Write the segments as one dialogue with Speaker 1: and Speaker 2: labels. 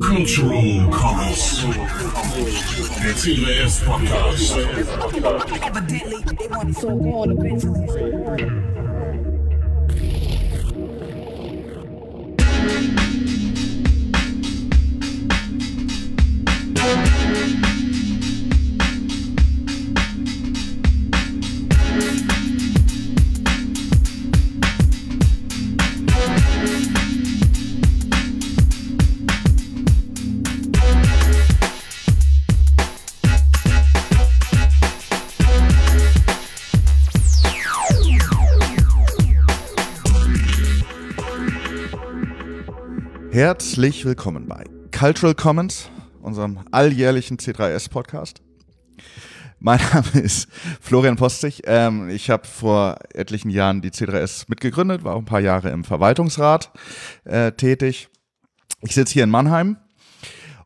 Speaker 1: Cultural Commons. The TVS Podcast.
Speaker 2: Evidently, they want so-called eventually.
Speaker 3: Herzlich willkommen bei Cultural Commons, unserem alljährlichen C3S-Podcast. Mein Name ist Florian Postig. Ähm, ich habe vor etlichen Jahren die C3S mitgegründet, war auch ein paar Jahre im Verwaltungsrat äh, tätig. Ich sitze hier in Mannheim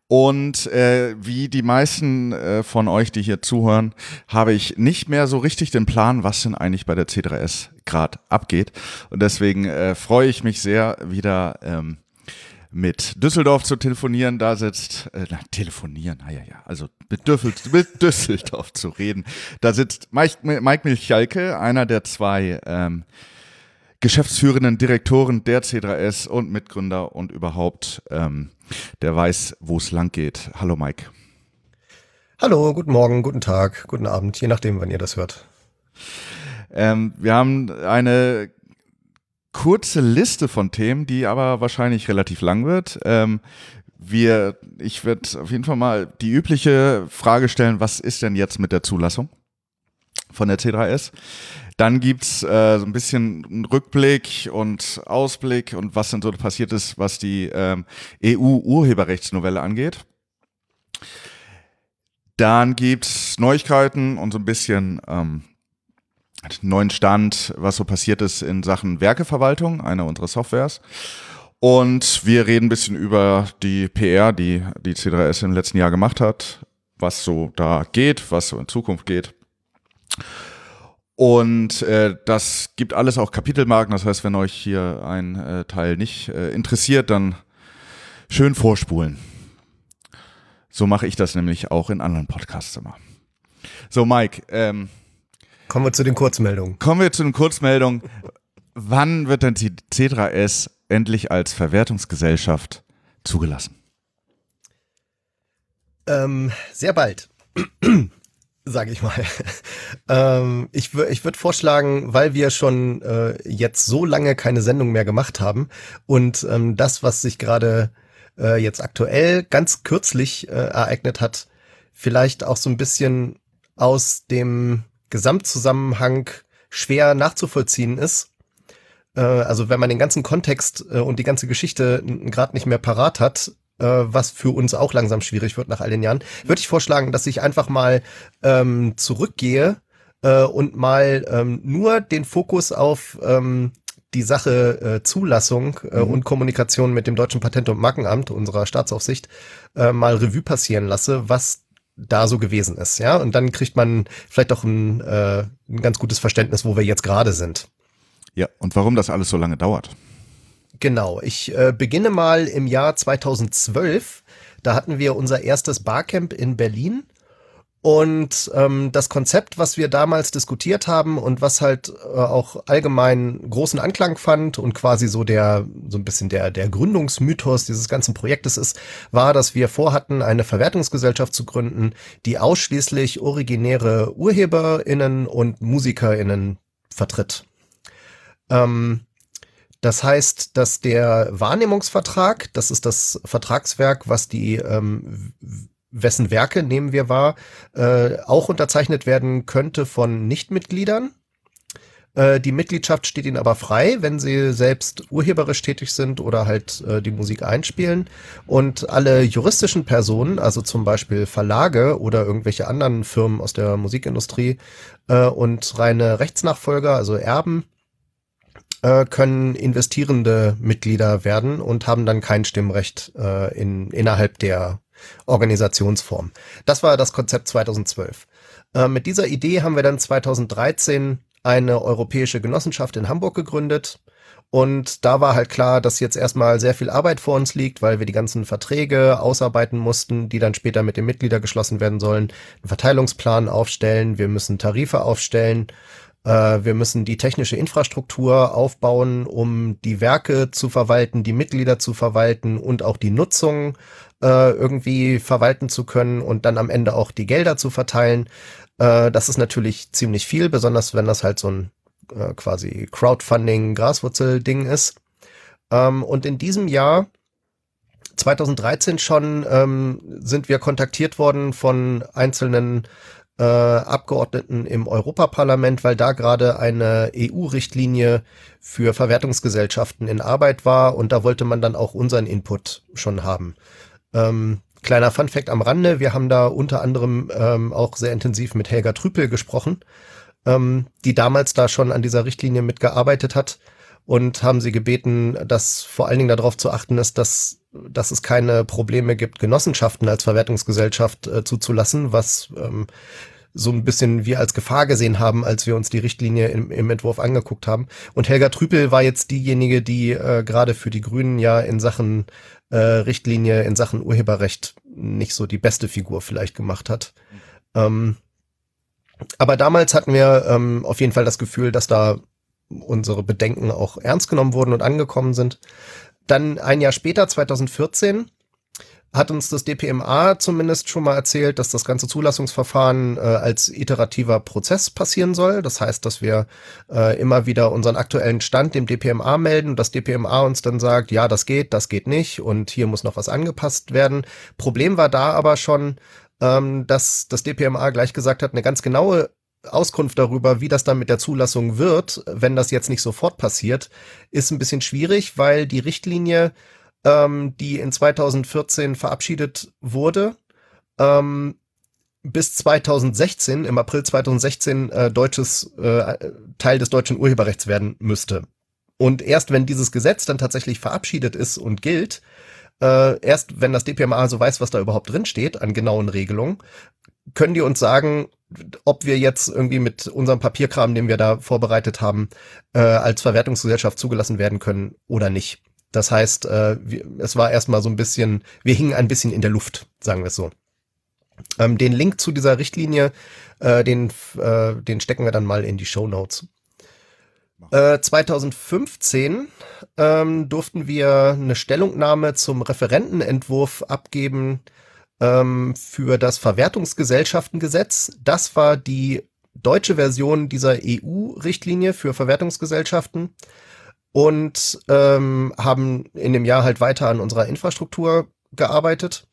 Speaker 3: und äh, wie die meisten äh, von euch, die hier zuhören, habe ich nicht mehr so richtig den Plan, was denn eigentlich bei der C3S gerade abgeht. Und deswegen äh, freue ich mich sehr, wieder ähm, mit Düsseldorf zu telefonieren. Da sitzt, äh, na, telefonieren, naja, ja, also mit, Düssel, mit Düsseldorf zu reden. Da sitzt Mike, Mike Milchalke, einer der zwei ähm, geschäftsführenden Direktoren der C3S und Mitgründer und überhaupt, ähm, der weiß, wo es lang geht. Hallo Mike.
Speaker 4: Hallo, guten Morgen, guten Tag, guten Abend, je nachdem, wann ihr das hört.
Speaker 3: Ähm, wir haben eine kurze Liste von Themen, die aber wahrscheinlich relativ lang wird. Ähm, wir, ich werde auf jeden Fall mal die übliche Frage stellen, was ist denn jetzt mit der Zulassung von der C3S? Dann gibt's äh, so ein bisschen einen Rückblick und Ausblick und was denn so passiert ist, was die ähm, EU-Urheberrechtsnovelle angeht. Dann gibt's Neuigkeiten und so ein bisschen ähm, neuen Stand, was so passiert ist in Sachen Werkeverwaltung, einer unserer Softwares. Und wir reden ein bisschen über die PR, die die C3S im letzten Jahr gemacht hat, was so da geht, was so in Zukunft geht. Und äh, das gibt alles auch Kapitelmarken. Das heißt, wenn euch hier ein äh, Teil nicht äh, interessiert, dann schön vorspulen. So mache ich das nämlich auch in anderen Podcasts immer. So, Mike, ähm,
Speaker 4: Kommen wir zu den Kurzmeldungen.
Speaker 3: Kommen wir zu den Kurzmeldungen. Wann wird denn die C3S endlich als Verwertungsgesellschaft zugelassen?
Speaker 4: Ähm, sehr bald. sage ich mal. ähm, ich ich würde vorschlagen, weil wir schon äh, jetzt so lange keine Sendung mehr gemacht haben und ähm, das, was sich gerade äh, jetzt aktuell ganz kürzlich äh, ereignet hat, vielleicht auch so ein bisschen aus dem Gesamtzusammenhang schwer nachzuvollziehen ist. Äh, also wenn man den ganzen Kontext äh, und die ganze Geschichte gerade nicht mehr parat hat, äh, was für uns auch langsam schwierig wird nach all den Jahren, würde ich vorschlagen, dass ich einfach mal ähm, zurückgehe äh, und mal ähm, nur den Fokus auf ähm, die Sache äh, Zulassung äh, mhm. und Kommunikation mit dem Deutschen Patent- und Markenamt, unserer Staatsaufsicht, äh, mal Revue passieren lasse, was da so gewesen ist, ja. Und dann kriegt man vielleicht auch ein, äh, ein ganz gutes Verständnis, wo wir jetzt gerade sind.
Speaker 3: Ja, und warum das alles so lange dauert.
Speaker 4: Genau, ich äh, beginne mal im Jahr 2012. Da hatten wir unser erstes Barcamp in Berlin und ähm, das Konzept, was wir damals diskutiert haben und was halt äh, auch allgemein großen Anklang fand und quasi so der, so ein bisschen der, der Gründungsmythos dieses ganzen Projektes ist, war, dass wir vorhatten, eine Verwertungsgesellschaft zu gründen, die ausschließlich originäre UrheberInnen und MusikerInnen vertritt. Ähm, das heißt, dass der Wahrnehmungsvertrag, das ist das Vertragswerk, was die ähm, wessen Werke nehmen wir wahr, äh, auch unterzeichnet werden könnte von Nichtmitgliedern. Äh, die Mitgliedschaft steht ihnen aber frei, wenn sie selbst urheberisch tätig sind oder halt äh, die Musik einspielen. Und alle juristischen Personen, also zum Beispiel Verlage oder irgendwelche anderen Firmen aus der Musikindustrie äh, und reine Rechtsnachfolger, also Erben, äh, können investierende Mitglieder werden und haben dann kein Stimmrecht äh, in, innerhalb der Organisationsform. Das war das Konzept 2012. Äh, mit dieser Idee haben wir dann 2013 eine europäische Genossenschaft in Hamburg gegründet Und da war halt klar, dass jetzt erstmal sehr viel Arbeit vor uns liegt, weil wir die ganzen Verträge ausarbeiten mussten, die dann später mit den Mitgliedern geschlossen werden sollen, einen Verteilungsplan aufstellen, wir müssen Tarife aufstellen, wir müssen die technische Infrastruktur aufbauen, um die Werke zu verwalten, die Mitglieder zu verwalten und auch die Nutzung äh, irgendwie verwalten zu können und dann am Ende auch die Gelder zu verteilen. Äh, das ist natürlich ziemlich viel, besonders wenn das halt so ein äh, quasi Crowdfunding, Graswurzel-Ding ist. Ähm, und in diesem Jahr 2013 schon ähm, sind wir kontaktiert worden von einzelnen äh, Abgeordneten im Europaparlament, weil da gerade eine EU-Richtlinie für Verwertungsgesellschaften in Arbeit war und da wollte man dann auch unseren Input schon haben. Ähm, kleiner Funfact am Rande, wir haben da unter anderem ähm, auch sehr intensiv mit Helga Trüpel gesprochen ähm, die damals da schon an dieser Richtlinie mitgearbeitet hat und haben sie gebeten, dass vor allen Dingen darauf zu achten ist, dass, dass es keine Probleme gibt, Genossenschaften als Verwertungsgesellschaft äh, zuzulassen, was ähm, so ein bisschen wir als Gefahr gesehen haben, als wir uns die Richtlinie im, im Entwurf angeguckt haben. Und Helga Trüpel war jetzt diejenige, die äh, gerade für die Grünen ja in Sachen äh, Richtlinie, in Sachen Urheberrecht nicht so die beste Figur vielleicht gemacht hat. Ähm, aber damals hatten wir ähm, auf jeden Fall das Gefühl, dass da unsere Bedenken auch ernst genommen wurden und angekommen sind. Dann ein Jahr später, 2014, hat uns das DPMA zumindest schon mal erzählt, dass das ganze Zulassungsverfahren äh, als iterativer Prozess passieren soll. Das heißt, dass wir äh, immer wieder unseren aktuellen Stand dem DPMA melden und das DPMA uns dann sagt, ja, das geht, das geht nicht und hier muss noch was angepasst werden. Problem war da aber schon, ähm, dass das DPMA gleich gesagt hat, eine ganz genaue Auskunft darüber, wie das dann mit der Zulassung wird, wenn das jetzt nicht sofort passiert, ist ein bisschen schwierig, weil die Richtlinie, ähm, die in 2014 verabschiedet wurde, ähm, bis 2016, im April 2016, äh, deutsches äh, Teil des deutschen Urheberrechts werden müsste. Und erst wenn dieses Gesetz dann tatsächlich verabschiedet ist und gilt, äh, erst wenn das DPMA so weiß, was da überhaupt drin steht an genauen Regelungen, können die uns sagen, ob wir jetzt irgendwie mit unserem Papierkram, den wir da vorbereitet haben, äh, als Verwertungsgesellschaft zugelassen werden können oder nicht. Das heißt, äh, wir, es war erstmal so ein bisschen, wir hingen ein bisschen in der Luft, sagen wir es so. Ähm, den Link zu dieser Richtlinie, äh, den, äh, den stecken wir dann mal in die Show Notes. 2015 äh, ähm, durften wir eine Stellungnahme zum Referentenentwurf abgeben ähm, für das Verwertungsgesellschaftengesetz. Das war die deutsche Version dieser EU-Richtlinie für Verwertungsgesellschaften und ähm, haben in dem Jahr halt weiter an unserer Infrastruktur gearbeitet.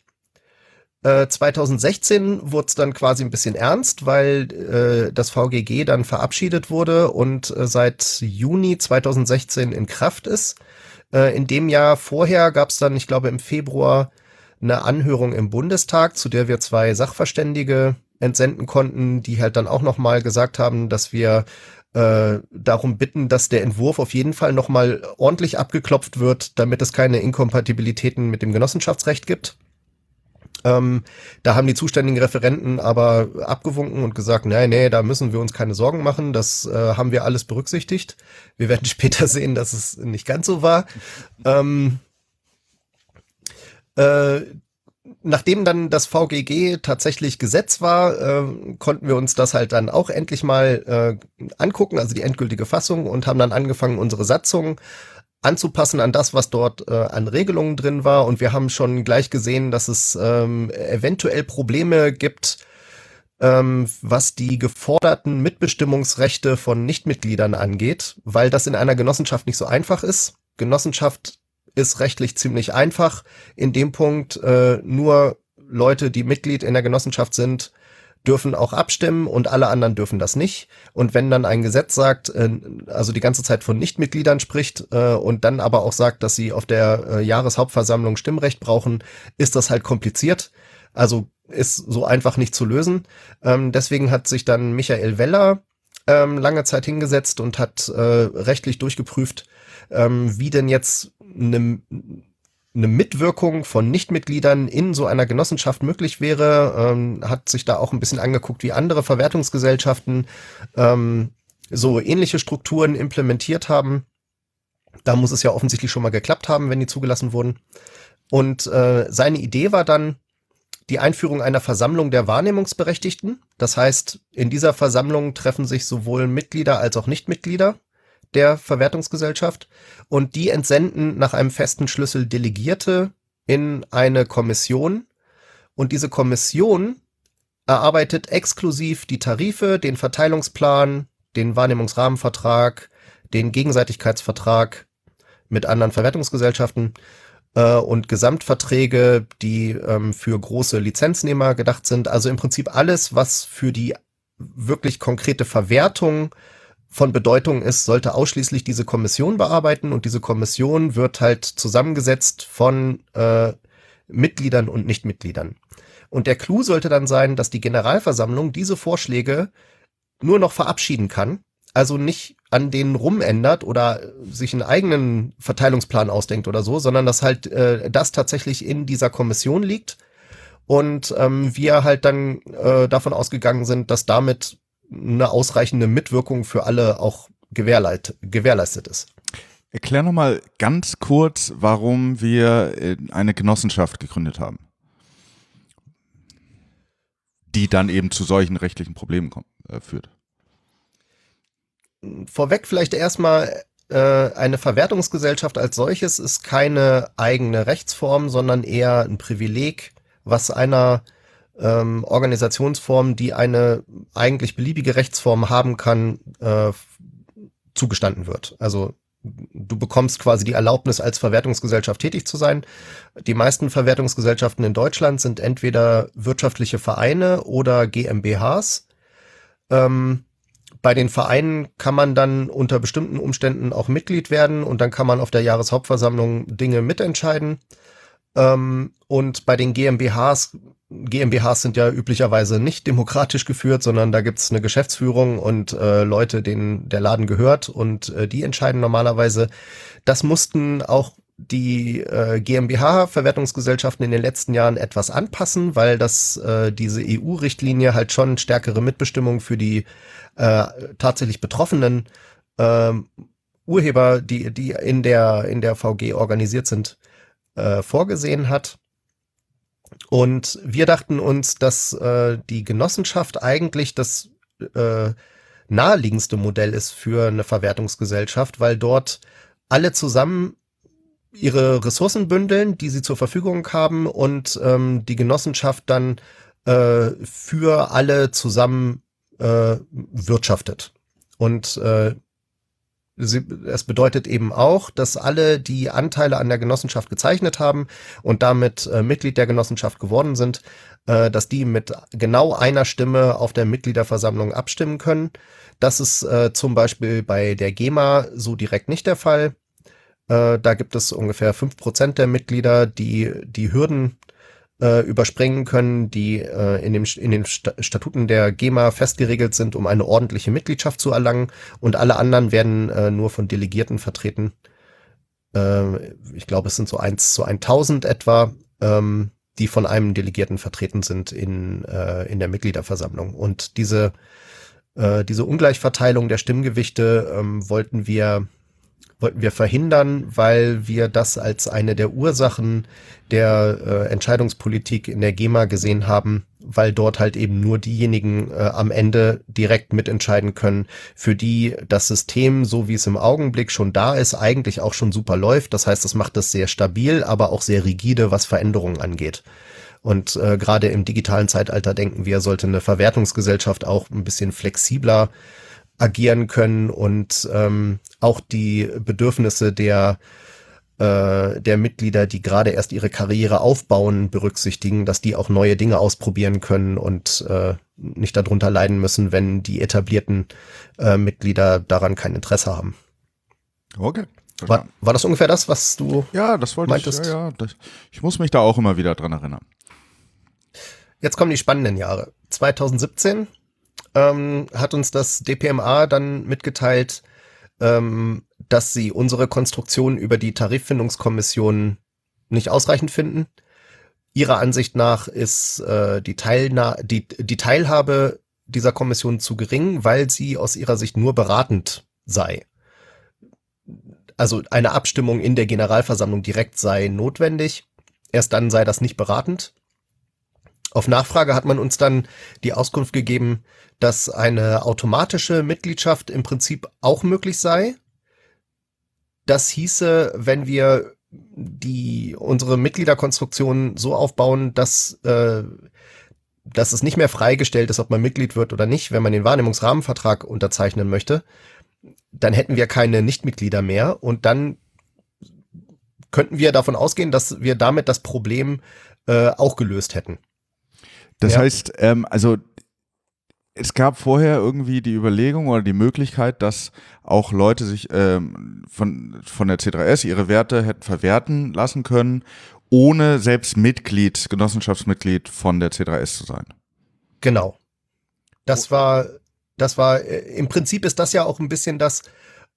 Speaker 4: 2016 äh, wurde es dann quasi ein bisschen ernst, weil äh, das VGG dann verabschiedet wurde und äh, seit Juni 2016 in Kraft ist. Äh, in dem Jahr vorher gab es dann, ich glaube im Februar, eine Anhörung im Bundestag, zu der wir zwei Sachverständige entsenden konnten, die halt dann auch nochmal gesagt haben, dass wir äh, darum bitten, dass der Entwurf auf jeden Fall nochmal ordentlich abgeklopft wird, damit es keine Inkompatibilitäten mit dem Genossenschaftsrecht gibt. Ähm, da haben die zuständigen Referenten aber abgewunken und gesagt, nee, nee, da müssen wir uns keine Sorgen machen, das äh, haben wir alles berücksichtigt. Wir werden später sehen, dass es nicht ganz so war. Ähm, äh, nachdem dann das VGG tatsächlich Gesetz war, äh, konnten wir uns das halt dann auch endlich mal äh, angucken, also die endgültige Fassung und haben dann angefangen, unsere Satzung anzupassen an das, was dort äh, an Regelungen drin war. Und wir haben schon gleich gesehen, dass es ähm, eventuell Probleme gibt, ähm, was die geforderten Mitbestimmungsrechte von Nichtmitgliedern angeht, weil das in einer Genossenschaft nicht so einfach ist. Genossenschaft ist rechtlich ziemlich einfach. In dem Punkt äh, nur Leute, die Mitglied in der Genossenschaft sind, dürfen auch abstimmen und alle anderen dürfen das nicht. Und wenn dann ein Gesetz sagt, äh, also die ganze Zeit von Nichtmitgliedern spricht äh, und dann aber auch sagt, dass sie auf der äh, Jahreshauptversammlung Stimmrecht brauchen, ist das halt kompliziert. Also ist so einfach nicht zu lösen. Ähm, deswegen hat sich dann Michael Weller ähm, lange Zeit hingesetzt und hat rechtlich durchgeprüft, ähm, wie denn jetzt eine eine Mitwirkung von Nichtmitgliedern in so einer Genossenschaft möglich wäre, ähm, hat sich da auch ein bisschen angeguckt, wie andere Verwertungsgesellschaften ähm, so ähnliche Strukturen implementiert haben. Da muss es ja offensichtlich schon mal geklappt haben, wenn die zugelassen wurden. Und äh, seine Idee war dann die Einführung einer Versammlung der Wahrnehmungsberechtigten. Das heißt, in dieser Versammlung treffen sich sowohl Mitglieder als auch Nichtmitglieder der Verwertungsgesellschaft und die entsenden nach einem festen Schlüssel Delegierte in eine Kommission und diese Kommission erarbeitet exklusiv die Tarife, den Verteilungsplan, den Wahrnehmungsrahmenvertrag, den Gegenseitigkeitsvertrag mit anderen Verwertungsgesellschaften äh, und Gesamtverträge, die ähm, für große Lizenznehmer gedacht sind. Also im Prinzip alles, was für die wirklich konkrete Verwertung von Bedeutung ist, sollte ausschließlich diese Kommission bearbeiten und diese Kommission wird halt zusammengesetzt von äh, Mitgliedern und Nichtmitgliedern. Und der Clou sollte dann sein, dass die Generalversammlung diese Vorschläge nur noch verabschieden kann, also nicht an denen rumändert oder sich einen eigenen Verteilungsplan ausdenkt oder so, sondern dass halt äh, das tatsächlich in dieser Kommission liegt und ähm, wir halt dann äh, davon ausgegangen sind, dass damit eine ausreichende Mitwirkung für alle auch gewährleit gewährleistet ist.
Speaker 3: Erklär nochmal ganz kurz, warum wir äh, eine Genossenschaft gegründet haben, die dann eben zu solchen rechtlichen Problemen kommt, äh, führt
Speaker 4: vorweg vielleicht erstmal äh, eine Verwertungsgesellschaft als solches ist keine eigene Rechtsform, sondern eher ein Privileg, was einer ähm, Organisationsform, die eine eigentlich beliebige Rechtsform haben kann, äh, zugestanden wird. Also du bekommst quasi die Erlaubnis, als Verwertungsgesellschaft tätig zu sein. Die meisten Verwertungsgesellschaften in Deutschland sind entweder wirtschaftliche Vereine oder GmbHs. Ähm, bei den Vereinen kann man dann unter bestimmten Umständen auch Mitglied werden und dann kann man auf der Jahreshauptversammlung Dinge mitentscheiden. Ähm, und bei den GmbHs, GmbHs sind ja üblicherweise nicht demokratisch geführt, sondern da gibt's eine Geschäftsführung und äh, Leute, denen der Laden gehört und äh, die entscheiden normalerweise. Das mussten auch die äh, GmbH-Verwertungsgesellschaften in den letzten Jahren etwas anpassen, weil das äh, diese EU-Richtlinie halt schon stärkere Mitbestimmung für die äh, tatsächlich betroffenen äh, Urheber, die die in der in der VG organisiert sind, äh, vorgesehen hat. Und wir dachten uns, dass äh, die Genossenschaft eigentlich das äh, naheliegendste Modell ist für eine Verwertungsgesellschaft, weil dort alle zusammen ihre Ressourcen bündeln, die sie zur Verfügung haben und ähm, die Genossenschaft dann äh, für alle zusammen äh, wirtschaftet. Und äh, es bedeutet eben auch, dass alle, die Anteile an der Genossenschaft gezeichnet haben und damit äh, Mitglied der Genossenschaft geworden sind, äh, dass die mit genau einer Stimme auf der Mitgliederversammlung abstimmen können. Das ist äh, zum Beispiel bei der GEMA so direkt nicht der Fall. Äh, da gibt es ungefähr fünf Prozent der Mitglieder, die die Hürden äh, überspringen können, die äh, in, dem, in den Statuten der GEMA festgeregelt sind, um eine ordentliche Mitgliedschaft zu erlangen. Und alle anderen werden äh, nur von Delegierten vertreten. Äh, ich glaube, es sind so eins zu 1000 etwa, ähm, die von einem Delegierten vertreten sind in, äh, in der Mitgliederversammlung. Und diese, äh, diese Ungleichverteilung der Stimmgewichte ähm, wollten wir wollten wir verhindern, weil wir das als eine der Ursachen der äh, Entscheidungspolitik in der GEMA gesehen haben, weil dort halt eben nur diejenigen äh, am Ende direkt mitentscheiden können, für die das System, so wie es im Augenblick schon da ist, eigentlich auch schon super läuft. Das heißt, das macht es sehr stabil, aber auch sehr rigide, was Veränderungen angeht. Und äh, gerade im digitalen Zeitalter denken wir, sollte eine Verwertungsgesellschaft auch ein bisschen flexibler agieren können und ähm, auch die Bedürfnisse der äh, der Mitglieder, die gerade erst ihre Karriere aufbauen, berücksichtigen, dass die auch neue Dinge ausprobieren können und äh, nicht darunter leiden müssen, wenn die etablierten äh, Mitglieder daran kein Interesse haben.
Speaker 3: Okay.
Speaker 4: War, war das ungefähr das, was du
Speaker 3: Ja, das wollte
Speaker 4: meintest?
Speaker 3: ich. Ja, ja, das, ich muss mich da auch immer wieder dran erinnern.
Speaker 4: Jetzt kommen die spannenden Jahre. 2017 ähm, hat uns das DPMA dann mitgeteilt, ähm, dass sie unsere Konstruktion über die Tariffindungskommission nicht ausreichend finden. Ihrer Ansicht nach ist äh, die, Teilna die, die Teilhabe dieser Kommission zu gering, weil sie aus ihrer Sicht nur beratend sei. also eine Abstimmung in der Generalversammlung direkt sei notwendig. Erst dann sei das nicht beratend. Auf Nachfrage hat man uns dann die Auskunft gegeben, dass eine automatische Mitgliedschaft im Prinzip auch möglich sei. Das hieße, wenn wir die unsere Mitgliederkonstruktion so aufbauen, dass äh, dass es nicht mehr freigestellt ist, ob man Mitglied wird oder nicht, wenn man den Wahrnehmungsrahmenvertrag unterzeichnen möchte, dann hätten wir keine Nichtmitglieder mehr und dann könnten wir davon ausgehen, dass wir damit das Problem äh, auch gelöst hätten.
Speaker 3: Das
Speaker 4: Ja.
Speaker 3: heißt, ähm, also es gab vorher irgendwie die Überlegung oder die Möglichkeit, dass auch Leute sich ähm, von, von der C3S ihre Werte hätten verwerten lassen können, ohne selbst Mitglied, Genossenschaftsmitglied von der C3S zu sein.
Speaker 4: Genau. Das war, das war, äh, im Prinzip ist das ja auch ein bisschen das,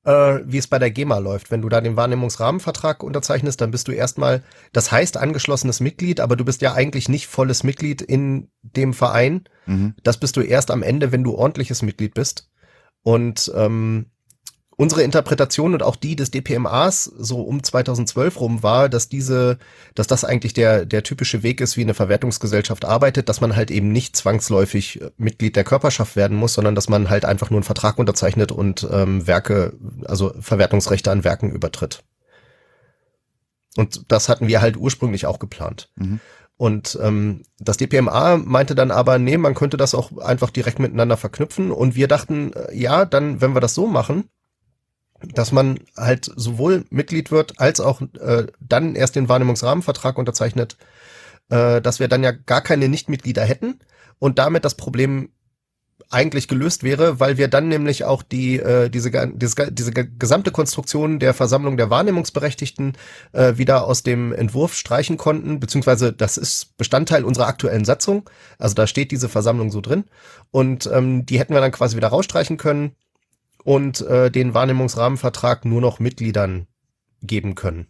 Speaker 4: äh, wie es bei der GEMA läuft. Wenn du da den Wahrnehmungsrahmenvertrag unterzeichnest, dann bist du erstmal, das heißt angeschlossenes Mitglied, aber du bist ja eigentlich nicht volles Mitglied in dem Verein.
Speaker 3: Mhm.
Speaker 4: Das bist du erst am Ende, wenn du ordentliches Mitglied bist. Und ähm, unsere Interpretation und auch die des DPMAs so um 2012 rum war, dass diese, dass das eigentlich der, der typische Weg ist, wie eine Verwertungsgesellschaft arbeitet, dass man halt eben nicht zwangsläufig äh, Mitglied der Körperschaft werden muss, sondern dass man halt einfach nur einen Vertrag unterzeichnet und ähm, Werke, also Verwertungsrechte an Werken übertritt. Und das hatten wir halt ursprünglich auch geplant.
Speaker 3: Mhm.
Speaker 4: Und ähm, das DPMA meinte dann aber, nee, man könnte das auch einfach direkt miteinander verknüpfen. Und wir dachten, äh, ja, dann, wenn wir das so machen, dass man halt sowohl Mitglied wird, als auch äh, dann erst den Wahrnehmungsrahmenvertrag unterzeichnet, äh, dass wir dann ja gar keine Nichtmitglieder hätten und damit das Problem eigentlich gelöst wäre, weil wir dann nämlich auch die äh, diese diese, diese gesamte Konstruktion der Versammlung der Wahrnehmungsberechtigten äh, wieder aus dem Entwurf streichen konnten, beziehungsweise das ist Bestandteil unserer aktuellen Satzung, also da steht diese Versammlung so drin. Und ähm, die hätten wir dann quasi wieder rausstreichen können und äh, den Wahrnehmungsrahmenvertrag nur noch Mitgliedern geben können.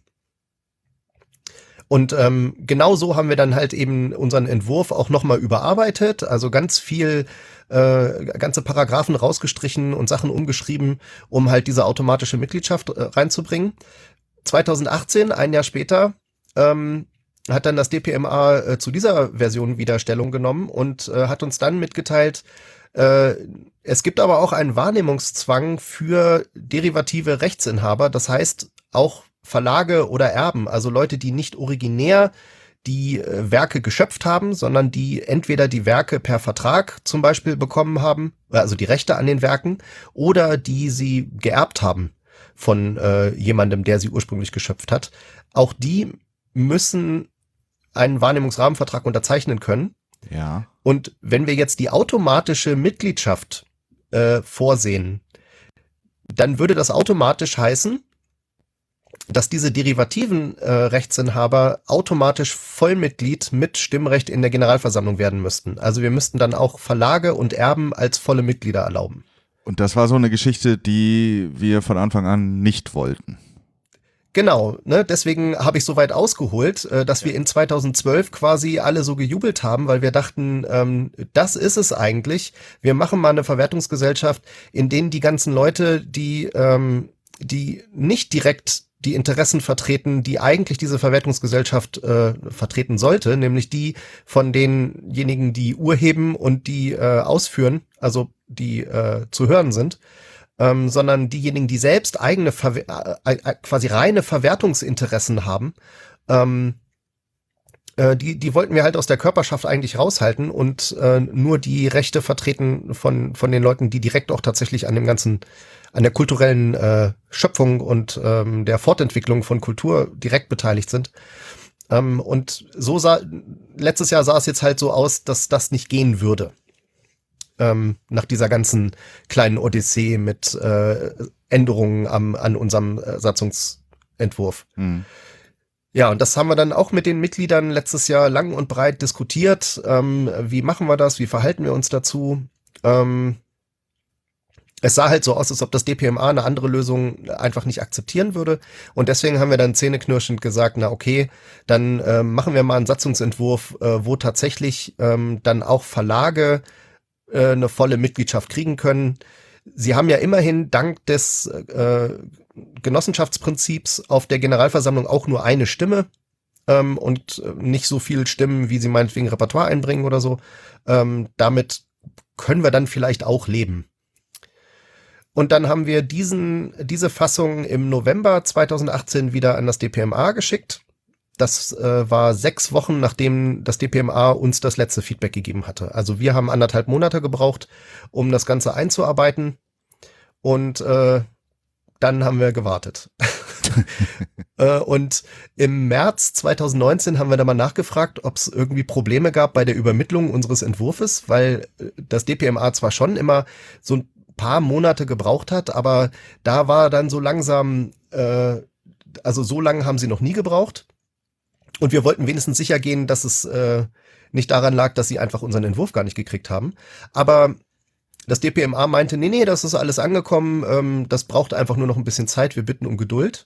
Speaker 4: Und ähm, genau so haben wir dann halt eben unseren Entwurf auch nochmal überarbeitet, also ganz viel, äh, ganze Paragraphen rausgestrichen und Sachen umgeschrieben, um halt diese automatische Mitgliedschaft äh, reinzubringen. 2018, ein Jahr später, ähm, hat dann das DPMA äh, zu dieser Version wieder Stellung genommen und äh, hat uns dann mitgeteilt, äh, es gibt aber auch einen Wahrnehmungszwang für derivative Rechtsinhaber, das heißt auch Verlage oder Erben, also Leute, die nicht originär die äh, Werke geschöpft haben, sondern die entweder die Werke per Vertrag zum Beispiel bekommen haben, also die Rechte an den Werken, oder die sie geerbt haben von äh, jemandem, der sie ursprünglich geschöpft hat. Auch die müssen einen Wahrnehmungsrahmenvertrag unterzeichnen können.
Speaker 3: Ja.
Speaker 4: Und wenn wir jetzt die automatische Mitgliedschaft äh, vorsehen, dann würde das automatisch heißen, dass diese derivativen äh, Rechtsinhaber automatisch Vollmitglied mit Stimmrecht in der Generalversammlung werden müssten. Also wir müssten dann auch Verlage und Erben als volle Mitglieder erlauben.
Speaker 3: Und das war so eine Geschichte, die wir von Anfang an nicht wollten.
Speaker 4: Genau, ne, deswegen habe ich so weit ausgeholt, äh, dass wir in 2012 quasi alle so gejubelt haben, weil wir dachten, ähm, das ist es eigentlich. Wir machen mal eine Verwertungsgesellschaft, in denen die ganzen Leute, die, ähm, die nicht direkt die Interessen vertreten, die eigentlich diese Verwertungsgesellschaft äh, vertreten sollte, nämlich die von denjenigen, die urheben und die äh, ausführen, also die äh, zu hören sind, ähm, sondern diejenigen, die selbst eigene Verwe äh, äh, quasi reine Verwertungsinteressen haben, ähm, äh, die, die wollten wir halt aus der Körperschaft eigentlich raushalten und äh, nur die Rechte vertreten von, von den Leuten, die direkt auch tatsächlich an dem ganzen, an der kulturellen äh, Schöpfung und ähm, der Fortentwicklung von Kultur direkt beteiligt sind. Ähm, und so sah, letztes Jahr sah es jetzt halt so aus, dass das nicht gehen würde ähm, nach dieser ganzen kleinen Odyssee mit äh, Änderungen am, an unserem äh, Satzungsentwurf.
Speaker 3: Hm.
Speaker 4: Ja, und das haben wir dann auch mit den Mitgliedern letztes Jahr lang und breit diskutiert. Ähm, wie machen wir das? Wie verhalten wir uns dazu? Ähm, es sah halt so aus, als ob das DPMA eine andere Lösung einfach nicht akzeptieren würde. Und deswegen haben wir dann zähneknirschend gesagt, na okay, dann ähm, machen wir mal einen Satzungsentwurf, äh, wo tatsächlich ähm, dann auch Verlage äh, eine volle Mitgliedschaft kriegen können. Sie haben ja immerhin dank des äh, Genossenschaftsprinzips auf der Generalversammlung auch nur eine Stimme ähm, und äh, nicht so viel Stimmen, wie sie meinetwegen Repertoire einbringen oder so. Ähm, damit können wir dann vielleicht auch leben. Und dann haben wir diesen, diese Fassung im November 2018 wieder an das DPMA geschickt. Das äh, war sechs Wochen, nachdem das DPMA uns das letzte Feedback gegeben hatte. Also wir haben anderthalb Monate gebraucht, um das Ganze einzuarbeiten. Und äh, dann haben wir gewartet. äh, und im März 2019 haben wir dann mal nachgefragt, ob es irgendwie Probleme gab bei der Übermittlung unseres Entwurfes, weil äh, das DPMA zwar schon immer so ein paar Monate gebraucht hat, aber da war dann so langsam, äh, also so lange haben sie noch nie gebraucht. Und wir wollten wenigstens sicher gehen, dass es äh, nicht daran lag, dass sie einfach unseren Entwurf gar nicht gekriegt haben. Aber das DPMA meinte, nee, nee, das ist alles angekommen, ähm, das braucht einfach nur noch ein bisschen Zeit, wir bitten um Geduld.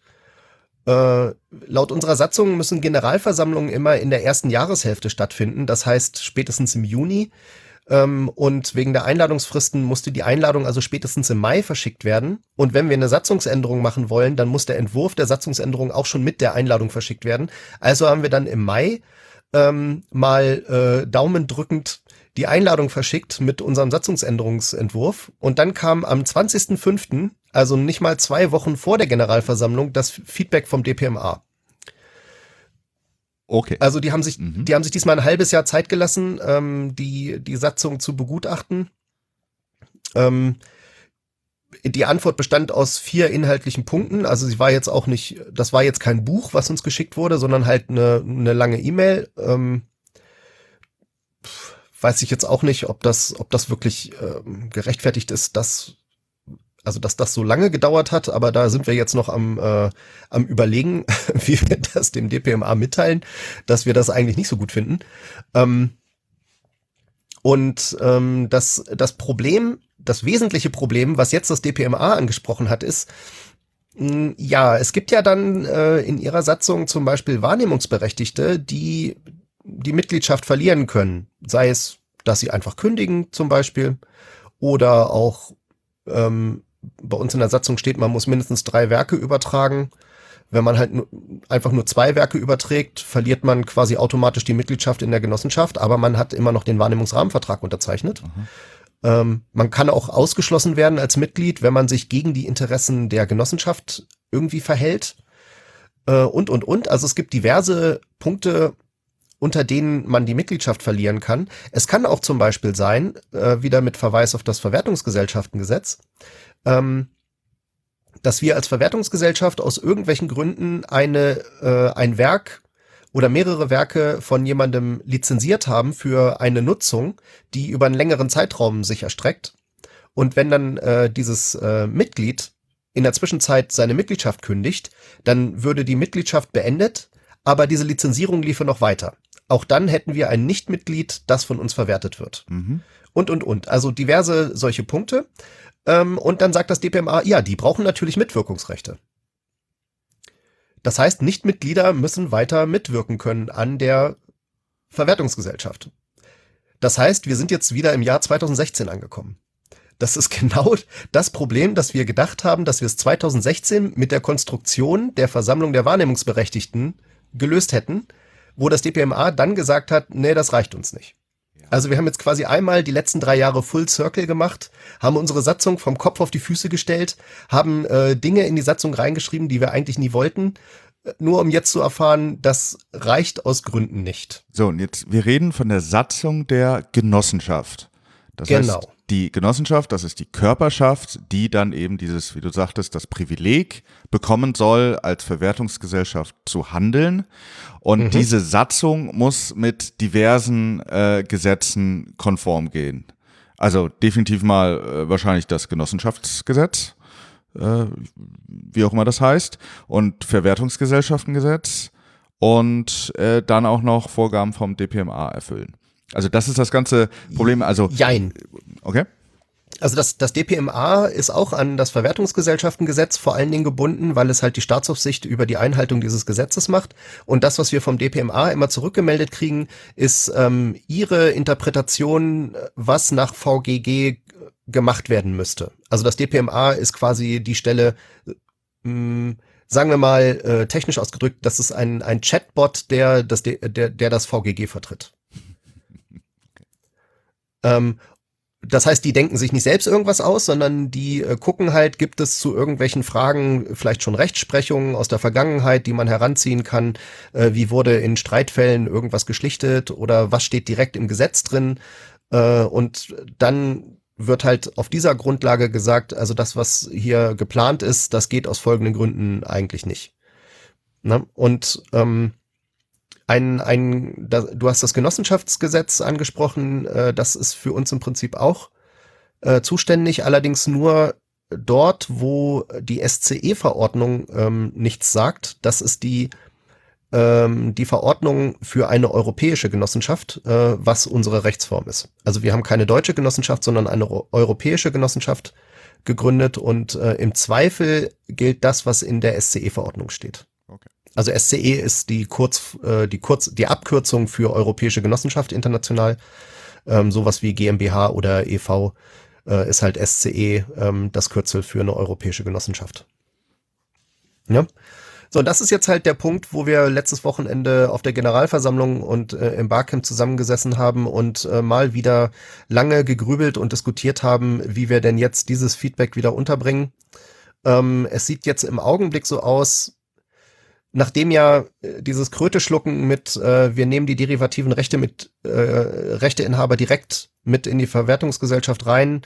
Speaker 4: Äh, laut unserer Satzung müssen Generalversammlungen immer in der ersten Jahreshälfte stattfinden, das heißt spätestens im Juni. Ähm, und wegen der Einladungsfristen musste die Einladung also spätestens im Mai verschickt werden. Und wenn wir eine Satzungsänderung machen wollen, dann muss der Entwurf der Satzungsänderung auch schon mit der Einladung verschickt werden. Also haben wir dann im Mai ähm, mal äh, daumendrückend die Einladung verschickt mit unserem Satzungsänderungsentwurf. Und dann kam am 20.05., also nicht mal zwei Wochen vor der Generalversammlung, das Feedback vom DPMA.
Speaker 3: Okay.
Speaker 4: Also die haben sich,
Speaker 3: Mhm.
Speaker 4: die haben sich diesmal ein halbes Jahr Zeit gelassen, ähm, die, die Satzung zu begutachten. Ähm, die Antwort bestand aus vier inhaltlichen Punkten. Also sie war jetzt auch nicht, das war jetzt kein Buch, was uns geschickt wurde, sondern halt eine, eine lange E-Mail. Ähm, weiß ich jetzt auch nicht, ob das, ob das wirklich ähm, gerechtfertigt ist, dass also dass das so lange gedauert hat, aber da sind wir jetzt noch am, äh, am überlegen, wie wir das dem DPMA mitteilen, dass wir das eigentlich nicht so gut finden. Ähm, und ähm, das, das Problem, das wesentliche Problem, was jetzt das DPMA angesprochen hat, ist, mh, ja, es gibt ja dann äh, in ihrer Satzung zum Beispiel Wahrnehmungsberechtigte, die die Mitgliedschaft verlieren können. Sei es, dass sie einfach kündigen zum Beispiel oder auch ähm, bei uns in der Satzung steht, man muss mindestens drei Werke übertragen. Wenn man halt einfach nur zwei Werke überträgt, verliert man quasi automatisch die Mitgliedschaft in der Genossenschaft, aber man hat immer noch den Wahrnehmungsrahmenvertrag unterzeichnet. Ähm, man kann auch ausgeschlossen werden als Mitglied, wenn man sich gegen die Interessen der Genossenschaft irgendwie verhält. Äh, und, und, und. Also es gibt diverse Punkte, unter denen man die Mitgliedschaft verlieren kann. Es kann auch zum Beispiel sein, äh, wieder mit Verweis auf das Verwertungsgesellschaftengesetz, ähm, dass wir als Verwertungsgesellschaft aus irgendwelchen Gründen eine, äh, ein Werk oder mehrere Werke von jemandem lizenziert haben für eine Nutzung, die über einen längeren Zeitraum sich erstreckt. Und wenn dann äh, dieses äh, Mitglied in der Zwischenzeit seine Mitgliedschaft kündigt, dann würde die Mitgliedschaft beendet, aber diese Lizenzierung liefe noch weiter. Auch dann hätten wir ein Nichtmitglied, das von uns verwertet wird.
Speaker 3: Mhm.
Speaker 4: Und, und, und. Also diverse solche Punkte. Ähm, und dann sagt das DPMA, ja, die brauchen natürlich Mitwirkungsrechte. Das heißt, Nichtmitglieder müssen weiter mitwirken können an der Verwertungsgesellschaft. Das heißt, wir sind jetzt wieder im Jahr 2016 angekommen. Das ist genau das Problem, das wir gedacht haben, dass wir es 2016 mit der Konstruktion der Versammlung der Wahrnehmungsberechtigten gelöst hätten, wo das DPMA dann gesagt hat, nee, das reicht uns nicht. Also wir haben jetzt quasi einmal die letzten drei Jahre Full Circle gemacht, haben unsere Satzung vom Kopf auf die Füße gestellt, haben äh, Dinge in die Satzung reingeschrieben, die wir eigentlich nie wollten, äh, nur um jetzt zu erfahren, das reicht aus Gründen nicht.
Speaker 3: So, und jetzt, wir reden von der Satzung der Genossenschaft. Das
Speaker 4: Genau.
Speaker 3: heißt, die Genossenschaft, das ist die Körperschaft, die dann eben dieses, wie du sagtest, das Privileg bekommen soll, als Verwertungsgesellschaft zu handeln. Und diese Satzung muss mit diversen äh, Gesetzen konform gehen. Also definitiv mal äh, wahrscheinlich das Genossenschaftsgesetz, äh, wie auch immer das heißt, und Verwertungsgesellschaftengesetz und äh, dann auch noch Vorgaben vom DPMA erfüllen. Also das ist das ganze Problem. Also
Speaker 4: Jein.
Speaker 3: okay,
Speaker 4: Also das, das DPMA ist auch an das Verwertungsgesellschaftengesetz vor allen Dingen gebunden, weil es halt die Staatsaufsicht über die Einhaltung dieses Gesetzes macht. Und das, was wir vom DPMA immer zurückgemeldet kriegen, ist ähm, ihre Interpretation, was nach VGG gemacht werden müsste. Also das DPMA ist quasi die Stelle, mh, sagen wir mal äh, technisch ausgedrückt, das ist ein, ein Chatbot, der das, der, der das VGG vertritt. Ähm, das heißt, die denken sich nicht selbst irgendwas aus, sondern die äh, gucken halt, gibt es zu irgendwelchen Fragen vielleicht schon Rechtsprechungen aus der Vergangenheit, die man heranziehen kann, äh, wie wurde in Streitfällen irgendwas geschlichtet oder was steht direkt im Gesetz drin. Äh, und dann wird halt auf dieser Grundlage gesagt, also das, was hier geplant ist, das geht aus folgenden Gründen eigentlich nicht. Na? Ne? Und ähm, ein, ein, da, du hast das Genossenschaftsgesetz angesprochen, äh, das ist für uns im Prinzip auch äh, zuständig, allerdings nur dort, wo die SCE-Verordnung ähm, nichts sagt. Das ist die ähm, die Verordnung für eine europäische Genossenschaft, äh, was unsere Rechtsform ist. Also wir haben keine deutsche Genossenschaft, sondern eine europäische Genossenschaft gegründet und äh, im Zweifel gilt das, was in der SCE-Verordnung steht. Also SCE ist die Kurz, äh, die Kurz, die Abkürzung für Europäische Genossenschaft international. Ähm, sowas wie GmbH oder EV äh, ist halt SCE ähm, das Kürzel für eine europäische Genossenschaft. Ja. So, das ist jetzt halt der Punkt, wo wir letztes Wochenende auf der Generalversammlung und äh, im Barcamp zusammengesessen haben und äh, mal wieder lange gegrübelt und diskutiert haben, wie wir denn jetzt dieses Feedback wieder unterbringen. Ähm, es sieht jetzt im Augenblick so aus, nachdem ja äh, dieses Kröte-Schlucken mit, äh, wir nehmen die derivativen Rechte mit äh, Rechteinhaber direkt mit in die Verwertungsgesellschaft rein,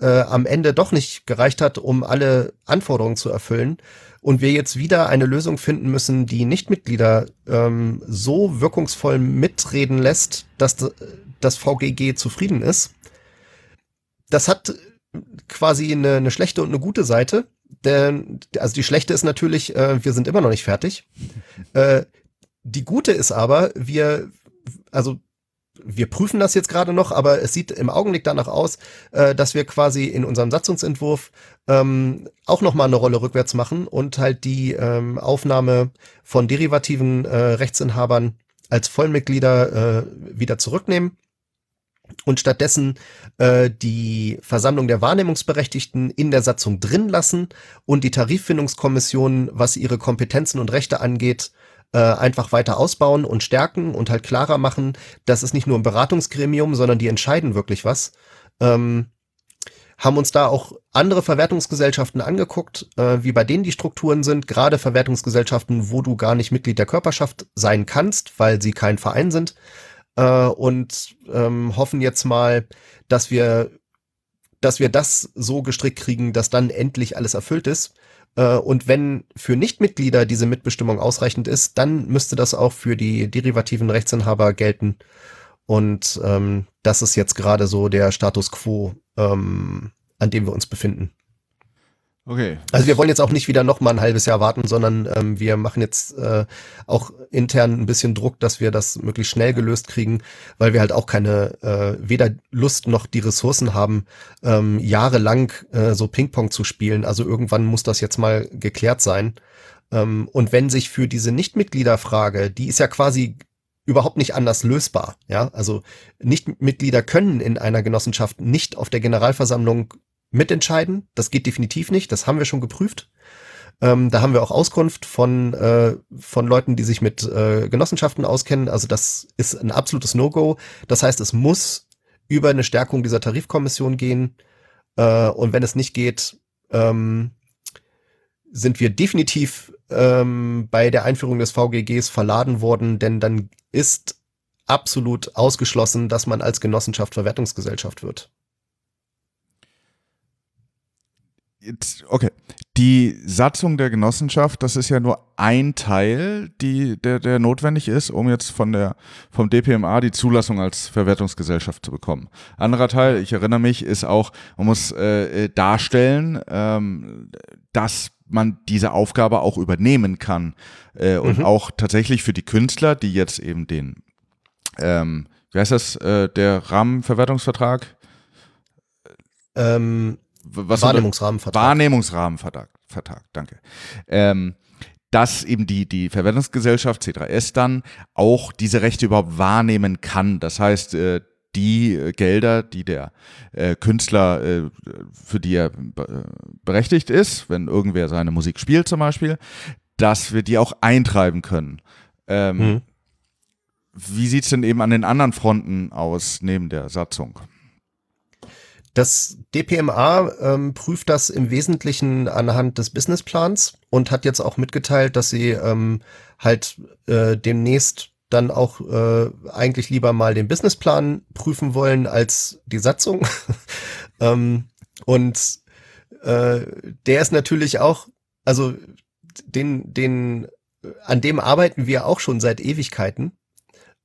Speaker 4: äh, am Ende doch nicht gereicht hat, um alle Anforderungen zu erfüllen, und wir jetzt wieder eine Lösung finden müssen, die Nichtmitglieder ähm, so wirkungsvoll mitreden lässt, dass das VGG zufrieden ist. Das hat quasi eine, eine schlechte und eine gute Seite. Denn, also die schlechte ist natürlich, äh, wir sind immer noch nicht fertig. Äh, die gute ist aber, wir, also wir prüfen das jetzt gerade noch, aber es sieht im Augenblick danach aus, äh, dass wir quasi in unserem Satzungsentwurf ähm, auch noch mal eine Rolle rückwärts machen und halt die ähm, Aufnahme von derivativen äh, Rechtsinhabern als Vollmitglieder äh, wieder zurücknehmen und stattdessen äh, die Versammlung der Wahrnehmungsberechtigten in der Satzung drin lassen und die Tariffindungskommission, was ihre Kompetenzen und Rechte angeht, äh, einfach weiter ausbauen und stärken und halt klarer machen, das ist nicht nur ein Beratungsgremium, sondern die entscheiden wirklich was. Ähm, haben uns da auch andere Verwertungsgesellschaften angeguckt, äh, wie bei denen die Strukturen sind, gerade Verwertungsgesellschaften, wo du gar nicht Mitglied der Körperschaft sein kannst, weil sie kein Verein sind, äh, und ähm, hoffen jetzt mal, dass wir, dass wir das so gestrickt kriegen, dass dann endlich alles erfüllt ist. Äh, und wenn für Nichtmitglieder diese Mitbestimmung ausreichend ist, dann müsste das auch für die derivativen Rechtsinhaber gelten. Und ähm, das ist jetzt gerade so der Status quo, ähm, an dem wir uns befinden.
Speaker 3: Okay.
Speaker 4: Also wir wollen jetzt auch nicht wieder noch mal ein halbes Jahr warten, sondern ähm, wir machen jetzt äh, auch intern ein bisschen Druck, dass wir das möglichst schnell gelöst kriegen, weil wir halt auch keine äh, weder Lust noch die Ressourcen haben, ähm, jahrelang äh, so Ping-Pong zu spielen. Also irgendwann muss das jetzt mal geklärt sein. Ähm, und wenn sich für diese Nichtmitgliederfrage, die ist ja quasi überhaupt nicht anders lösbar. Ja, also Nichtmitglieder können in einer Genossenschaft nicht auf der Generalversammlung mitentscheiden. Das geht definitiv nicht. Das haben wir schon geprüft. Ähm, da haben wir auch Auskunft von, äh, von Leuten, die sich mit äh, Genossenschaften auskennen. Also das ist ein absolutes No-Go. Das heißt, es muss über eine Stärkung dieser Tarifkommission gehen. Äh, und wenn es nicht geht, ähm, sind wir definitiv ähm, bei der Einführung des VGGs verladen worden, denn dann ist absolut ausgeschlossen, dass man als Genossenschaft Verwertungsgesellschaft wird.
Speaker 3: Jetzt, okay. Die Satzung der Genossenschaft, das ist ja nur ein Teil, die, der, der notwendig ist, um jetzt von der, vom DPMA die Zulassung als Verwertungsgesellschaft zu bekommen. Anderer Teil, ich erinnere mich, ist auch, man muss äh, äh darstellen, ähm, dass man diese Aufgabe auch übernehmen kann äh, und mhm. auch tatsächlich für die Künstler, die jetzt eben den, ähm, wie heißt das, äh, der Rahmenverwertungsvertrag?
Speaker 4: Ähm, was Wahrnehmungsrahmenvertrag.
Speaker 3: Wahrnehmungsrahmenvertrag, Vertrag, danke. Ähm, dass eben die, die Verwendungsgesellschaft C3S dann auch diese Rechte überhaupt wahrnehmen kann. Das heißt, äh, die äh, Gelder, die der äh, Künstler, äh, für die er äh, berechtigt ist, wenn irgendwer seine Musik spielt zum Beispiel, dass wir die auch eintreiben können. Ähm,
Speaker 4: Mhm.
Speaker 3: Wie sieht's denn eben an den anderen Fronten aus, neben der Satzung?
Speaker 4: Das DPMA ähm, prüft das im Wesentlichen anhand des Businessplans und hat jetzt auch mitgeteilt, dass sie ähm, halt äh, demnächst dann auch äh, eigentlich lieber mal den Businessplan prüfen wollen als die Satzung. ähm, und äh, der ist natürlich auch, also den, den, an dem arbeiten wir auch schon seit Ewigkeiten.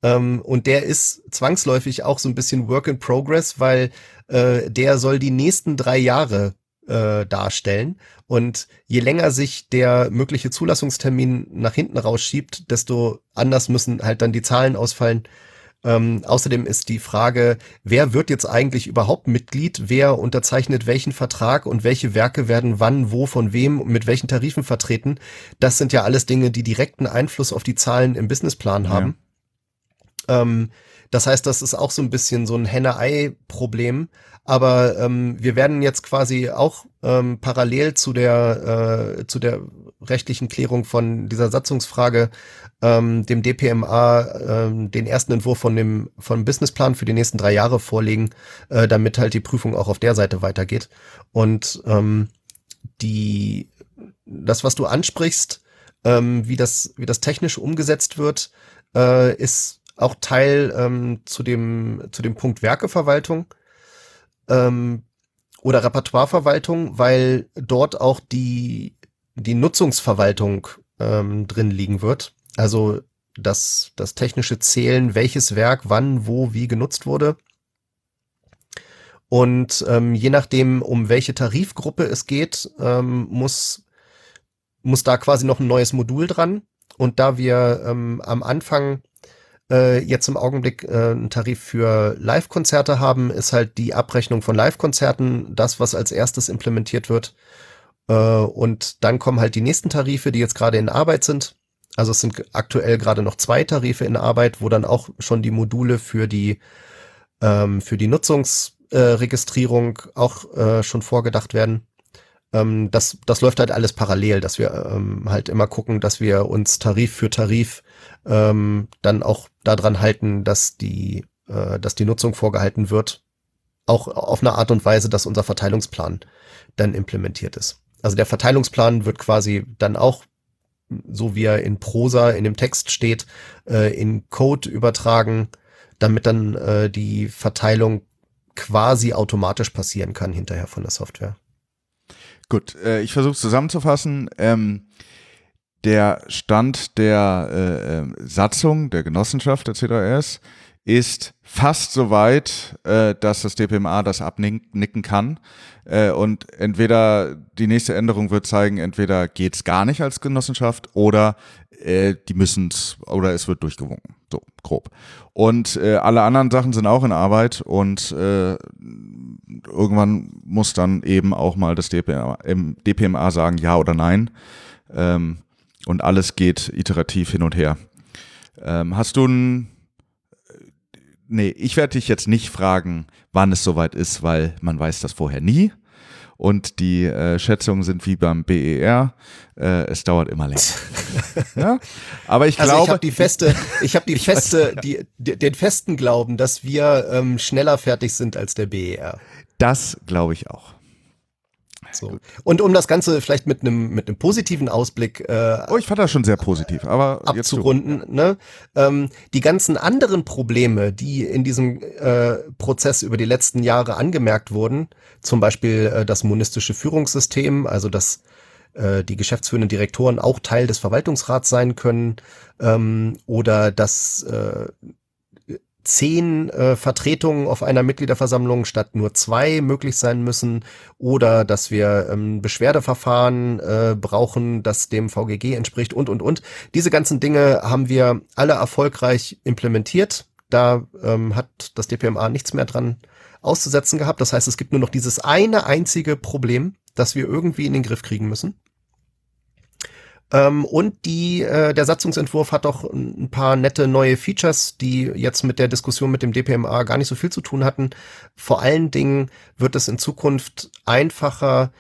Speaker 4: Ähm, und der ist zwangsläufig auch so ein bisschen Work in Progress, weil äh, der soll die nächsten drei Jahre äh, darstellen. Und je länger sich der mögliche Zulassungstermin nach hinten rausschiebt, desto anders müssen halt dann die Zahlen ausfallen. Ähm, außerdem ist die Frage, wer wird jetzt eigentlich überhaupt Mitglied? Wer unterzeichnet welchen Vertrag und welche Werke werden wann, wo, von wem, mit welchen Tarifen vertreten? Das sind ja alles Dinge, die direkten Einfluss auf die Zahlen im Businessplan haben. Ähm, das heißt, das ist auch so ein bisschen so ein Henne-Ei-Problem. Aber ähm, wir werden jetzt quasi auch ähm, parallel zu der, äh, zu der rechtlichen Klärung von dieser Satzungsfrage ähm, dem DPMA ähm, den ersten Entwurf von dem von Businessplan für die nächsten drei Jahre vorlegen, äh, damit halt die Prüfung auch auf der Seite weitergeht. Und ähm, die das, was du ansprichst, ähm, wie das wie das technisch umgesetzt wird, äh, ist auch Teil ähm, zu dem zu dem Punkt Werkeverwaltung ähm, oder Repertoireverwaltung, weil dort auch die die Nutzungsverwaltung ähm, drin liegen wird. Also das das technische Zählen, welches Werk wann wo wie genutzt wurde. Und ähm, je nachdem, um welche Tarifgruppe es geht, ähm, muss muss da quasi noch ein neues Modul dran. Und da wir ähm, am Anfang äh, jetzt im Augenblick äh, einen Tarif für Live-Konzerte haben, ist halt die Abrechnung von Live-Konzerten das, was als erstes implementiert wird. Äh, und dann kommen halt die nächsten Tarife, die jetzt gerade in Arbeit sind. Also es sind aktuell gerade noch zwei Tarife in Arbeit, wo dann auch schon die Module für die ähm, für die Nutzungsregistrierung auch äh, schon vorgedacht werden. Ähm, das, das läuft halt alles parallel, dass wir ähm, halt immer gucken, dass wir uns Tarif für Tarif ähm, dann auch daran halten, dass die, äh, dass die Nutzung vorgehalten wird, auch auf eine Art und Weise, dass unser Verteilungsplan dann implementiert ist. Also der Verteilungsplan wird quasi dann auch, so wie er in Prosa in dem Text steht, äh, in Code übertragen, damit dann äh, die Verteilung quasi automatisch passieren kann hinterher von der Software.
Speaker 3: Gut, äh, ich versuche zusammenzufassen. Ähm, der Stand der äh, äh, Satzung der Genossenschaft der CDS ist fast so weit, äh, dass das DPMA das abnicken kann. Äh, und entweder die nächste Änderung wird zeigen, entweder geht's gar nicht als Genossenschaft oder äh, die müssen's oder es wird durchgewunken. So, grob. Und äh, alle anderen Sachen sind auch in Arbeit und äh, irgendwann muss dann eben auch mal das DPMA, DPMA sagen, ja oder nein. Ähm, und alles geht iterativ hin und her. Ähm, hast du ein Nee, ich werde dich jetzt nicht fragen, wann es soweit ist, weil man weiß das vorher nie. Und die äh, Schätzungen sind wie beim BER. Äh, es dauert immer länger. ja? Aber ich
Speaker 4: Also
Speaker 3: glaube,
Speaker 4: ich habe die feste, ich habe die feste, die, die, den festen Glauben, dass wir ähm, schneller fertig sind als der BER.
Speaker 3: das glaube ich auch.
Speaker 4: So. Und um das Ganze vielleicht mit einem mit einem positiven Ausblick äh,
Speaker 3: Oh, ich fand das schon sehr positiv. Aber jetzt
Speaker 4: abzurunden, ne? Ähm, die ganzen anderen Probleme, die in diesem äh, Prozess über die letzten Jahre angemerkt wurden, zum Beispiel äh, das monistische Führungssystem, also dass äh, die geschäftsführenden Direktoren auch Teil des Verwaltungsrats sein können, ähm, oder dass äh, zehn äh, Vertretungen auf einer Mitgliederversammlung statt nur zwei möglich sein müssen oder dass wir ähm, Beschwerdeverfahren äh, brauchen, das dem VGG entspricht und, und, und. Diese ganzen Dinge haben wir alle erfolgreich implementiert. Da ähm, hat das DPMA nichts mehr dran auszusetzen gehabt. Das heißt, es gibt nur noch dieses eine einzige Problem, das wir irgendwie in den Griff kriegen müssen. Ähm, und die, äh, der Satzungsentwurf hat auch ein paar nette neue Features, die jetzt mit der Diskussion mit dem DPMA gar nicht so viel zu tun hatten. Vor allen Dingen wird es in Zukunft einfacher,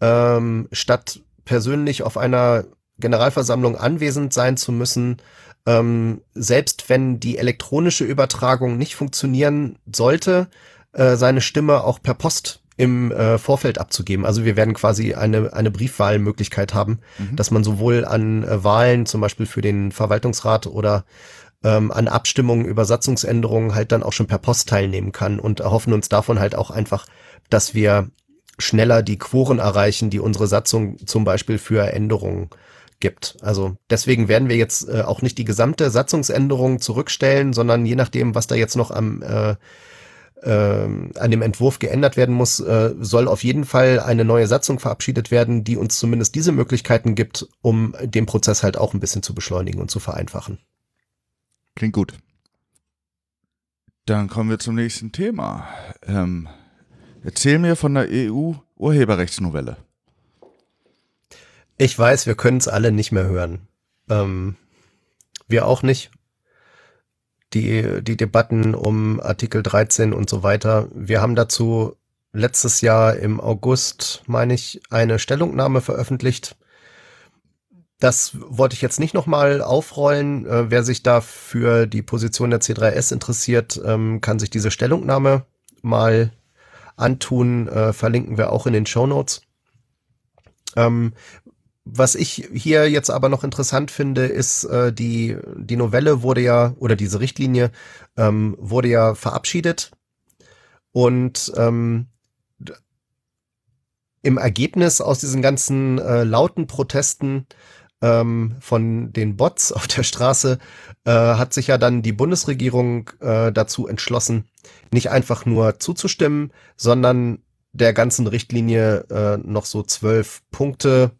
Speaker 4: ähm, statt persönlich auf einer Generalversammlung anwesend sein zu müssen, ähm, selbst wenn die elektronische Übertragung nicht funktionieren sollte, äh, seine Stimme auch per Post im äh, Vorfeld abzugeben. Also wir werden quasi eine, eine Briefwahlmöglichkeit haben, mhm. dass man sowohl an äh, Wahlen, zum Beispiel für den Verwaltungsrat oder ähm, an Abstimmungen über Satzungsänderungen halt dann auch schon per Post teilnehmen kann und erhoffen uns davon halt auch einfach, dass wir schneller die Quoren erreichen, die unsere Satzung zum Beispiel für Änderungen gibt. Also deswegen werden wir jetzt äh, auch nicht die gesamte Satzungsänderung zurückstellen, sondern je nachdem, was da jetzt noch am äh, an dem Entwurf geändert werden muss, äh, soll auf jeden Fall eine neue Satzung verabschiedet werden, die uns zumindest diese Möglichkeiten gibt, um den Prozess halt auch ein bisschen zu beschleunigen und zu vereinfachen.
Speaker 3: Klingt gut. Dann kommen wir zum nächsten Thema. Ähm, erzähl mir von der EU-Urheberrechtsnovelle.
Speaker 4: Ich weiß, wir können es alle nicht mehr hören. Ähm, wir auch nicht. Die, die Debatten um Artikel 13 und so weiter. Wir haben dazu letztes Jahr im August, meine ich, eine Stellungnahme veröffentlicht. Das wollte ich jetzt nicht nochmal aufrollen. Äh, wer sich da für die Position der C3S interessiert, ähm, kann sich diese Stellungnahme mal antun. Äh, verlinken wir auch in den Show Notes. Was ich hier jetzt aber noch interessant finde, ist, äh, die, die Novelle wurde ja, oder diese Richtlinie ähm, wurde ja verabschiedet. Und ähm, im Ergebnis aus diesen ganzen äh, lauten Protesten ähm, von den Bots auf der Straße äh, hat sich ja dann die Bundesregierung äh, dazu entschlossen, nicht einfach nur zuzustimmen, sondern der ganzen Richtlinie äh, noch so zwölf Punkte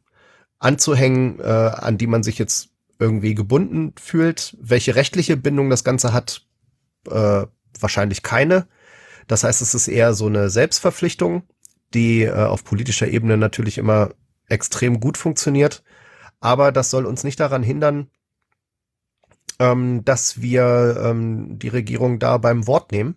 Speaker 4: anzuhängen, äh, an die man sich jetzt irgendwie gebunden fühlt. Welche rechtliche Bindung das Ganze hat, äh, wahrscheinlich keine. Das heißt, es ist eher so eine Selbstverpflichtung, die äh, auf politischer Ebene natürlich immer extrem gut funktioniert. Aber das soll uns nicht daran hindern, ähm, dass wir ähm, die Regierung da beim Wort nehmen.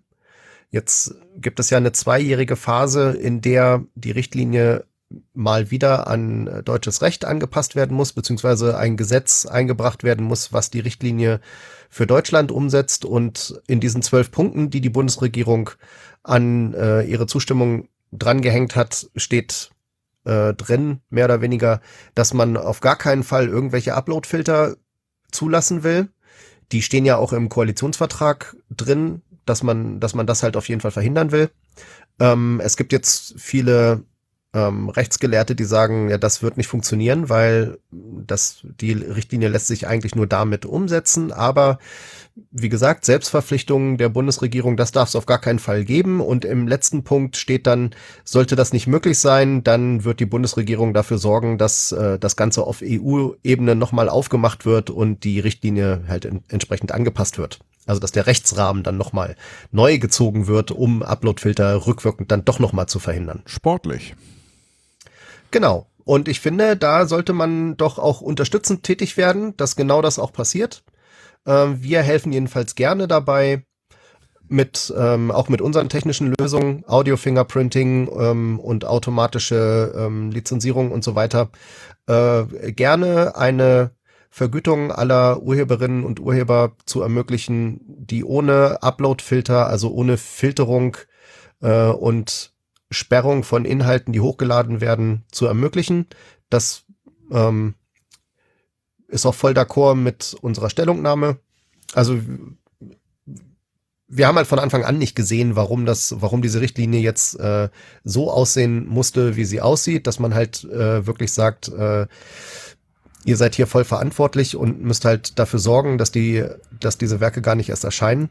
Speaker 4: Jetzt gibt es ja eine zweijährige Phase, in der die Richtlinie mal wieder an äh, deutsches Recht angepasst werden muss, beziehungsweise ein Gesetz eingebracht werden muss, was die Richtlinie für Deutschland umsetzt. Und in diesen zwölf Punkten, die die Bundesregierung an äh, ihre Zustimmung drangehängt hat, steht äh, drin, mehr oder weniger, dass man auf gar keinen Fall irgendwelche Uploadfilter zulassen will. Die stehen ja auch im Koalitionsvertrag drin, dass man, dass man das halt auf jeden Fall verhindern will. Ähm, es gibt jetzt viele ähm, Rechtsgelehrte, die sagen, ja, das wird nicht funktionieren, weil das, die Richtlinie lässt sich eigentlich nur damit umsetzen. Aber wie gesagt, Selbstverpflichtungen der Bundesregierung, das darf es auf gar keinen Fall geben. Und im letzten Punkt steht dann, sollte das nicht möglich sein, dann wird die Bundesregierung dafür sorgen, dass äh, das Ganze auf EU-Ebene nochmal aufgemacht wird und die Richtlinie halt in, entsprechend angepasst wird. Also dass der Rechtsrahmen dann nochmal neu gezogen wird, um Uploadfilter rückwirkend dann doch nochmal zu verhindern.
Speaker 3: Sportlich.
Speaker 4: Genau. Und ich finde, da sollte man doch auch unterstützend tätig werden, dass genau das auch passiert. Ähm, wir helfen jedenfalls gerne dabei, mit ähm, auch mit unseren technischen Lösungen, Audio Fingerprinting ähm, und automatische ähm, Lizenzierung und so weiter, äh, gerne eine Vergütung aller Urheberinnen und Urheber zu ermöglichen, die ohne Upload-Filter, also ohne Filterung äh, und Sperrung von Inhalten, die hochgeladen werden, zu ermöglichen. Das ähm, ist auch voll d'accord mit unserer Stellungnahme. Also wir haben halt von Anfang an nicht gesehen, warum das, warum diese Richtlinie jetzt äh, so aussehen musste, wie sie aussieht, dass man halt äh, wirklich sagt, äh, ihr seid hier voll verantwortlich und müsst halt dafür sorgen, dass die, dass diese Werke gar nicht erst erscheinen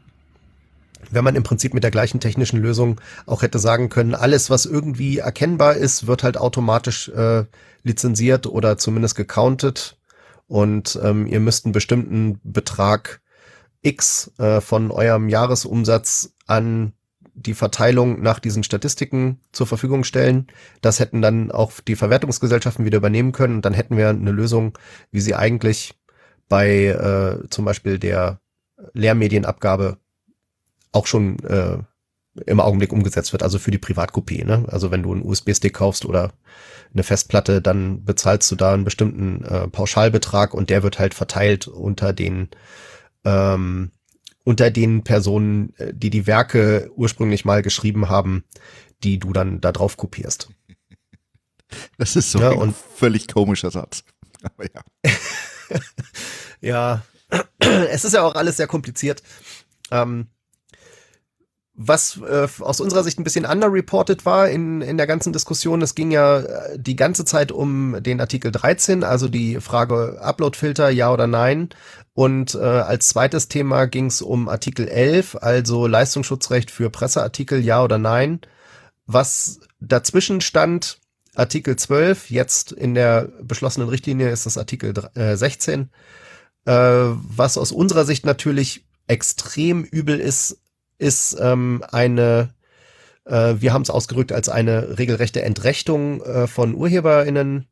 Speaker 4: wenn man im Prinzip mit der gleichen technischen Lösung auch hätte sagen können, alles, was irgendwie erkennbar ist, wird halt automatisch äh, lizenziert oder zumindest gecountet und ähm, ihr müsst einen bestimmten Betrag X äh, von eurem Jahresumsatz an die Verteilung nach diesen Statistiken zur Verfügung stellen. Das hätten dann auch die Verwertungsgesellschaften wieder übernehmen können und dann hätten wir eine Lösung, wie sie eigentlich bei äh, zum Beispiel der Lehrmedienabgabe auch schon äh, im Augenblick umgesetzt wird, also für die Privatkopie. Ne? Also wenn du einen USB-Stick kaufst oder eine Festplatte, dann bezahlst du da einen bestimmten äh, Pauschalbetrag und der wird halt verteilt unter den ähm, unter den Personen, äh, die die Werke ursprünglich mal geschrieben haben, die du dann da drauf kopierst.
Speaker 3: Das ist so
Speaker 4: Ja,
Speaker 3: ein völlig komischer Satz. Aber ja.
Speaker 4: Ja, es ist ja auch alles sehr kompliziert. Ähm, was äh, aus unserer Sicht ein bisschen underreported war in, in der ganzen Diskussion, es ging ja äh, die ganze Zeit um den Artikel 13, also die Frage Uploadfilter, ja oder nein. Und äh, als zweites Thema ging es um Artikel 11, also Leistungsschutzrecht für Presseartikel, ja oder nein. Was dazwischen stand, Artikel 12, jetzt in der beschlossenen Richtlinie ist das Artikel dr- äh, 16, äh, was aus unserer Sicht natürlich extrem übel ist, ist ähm, eine, äh, wir haben es ausgerückt als eine regelrechte Entrechtung äh, von UrheberInnen.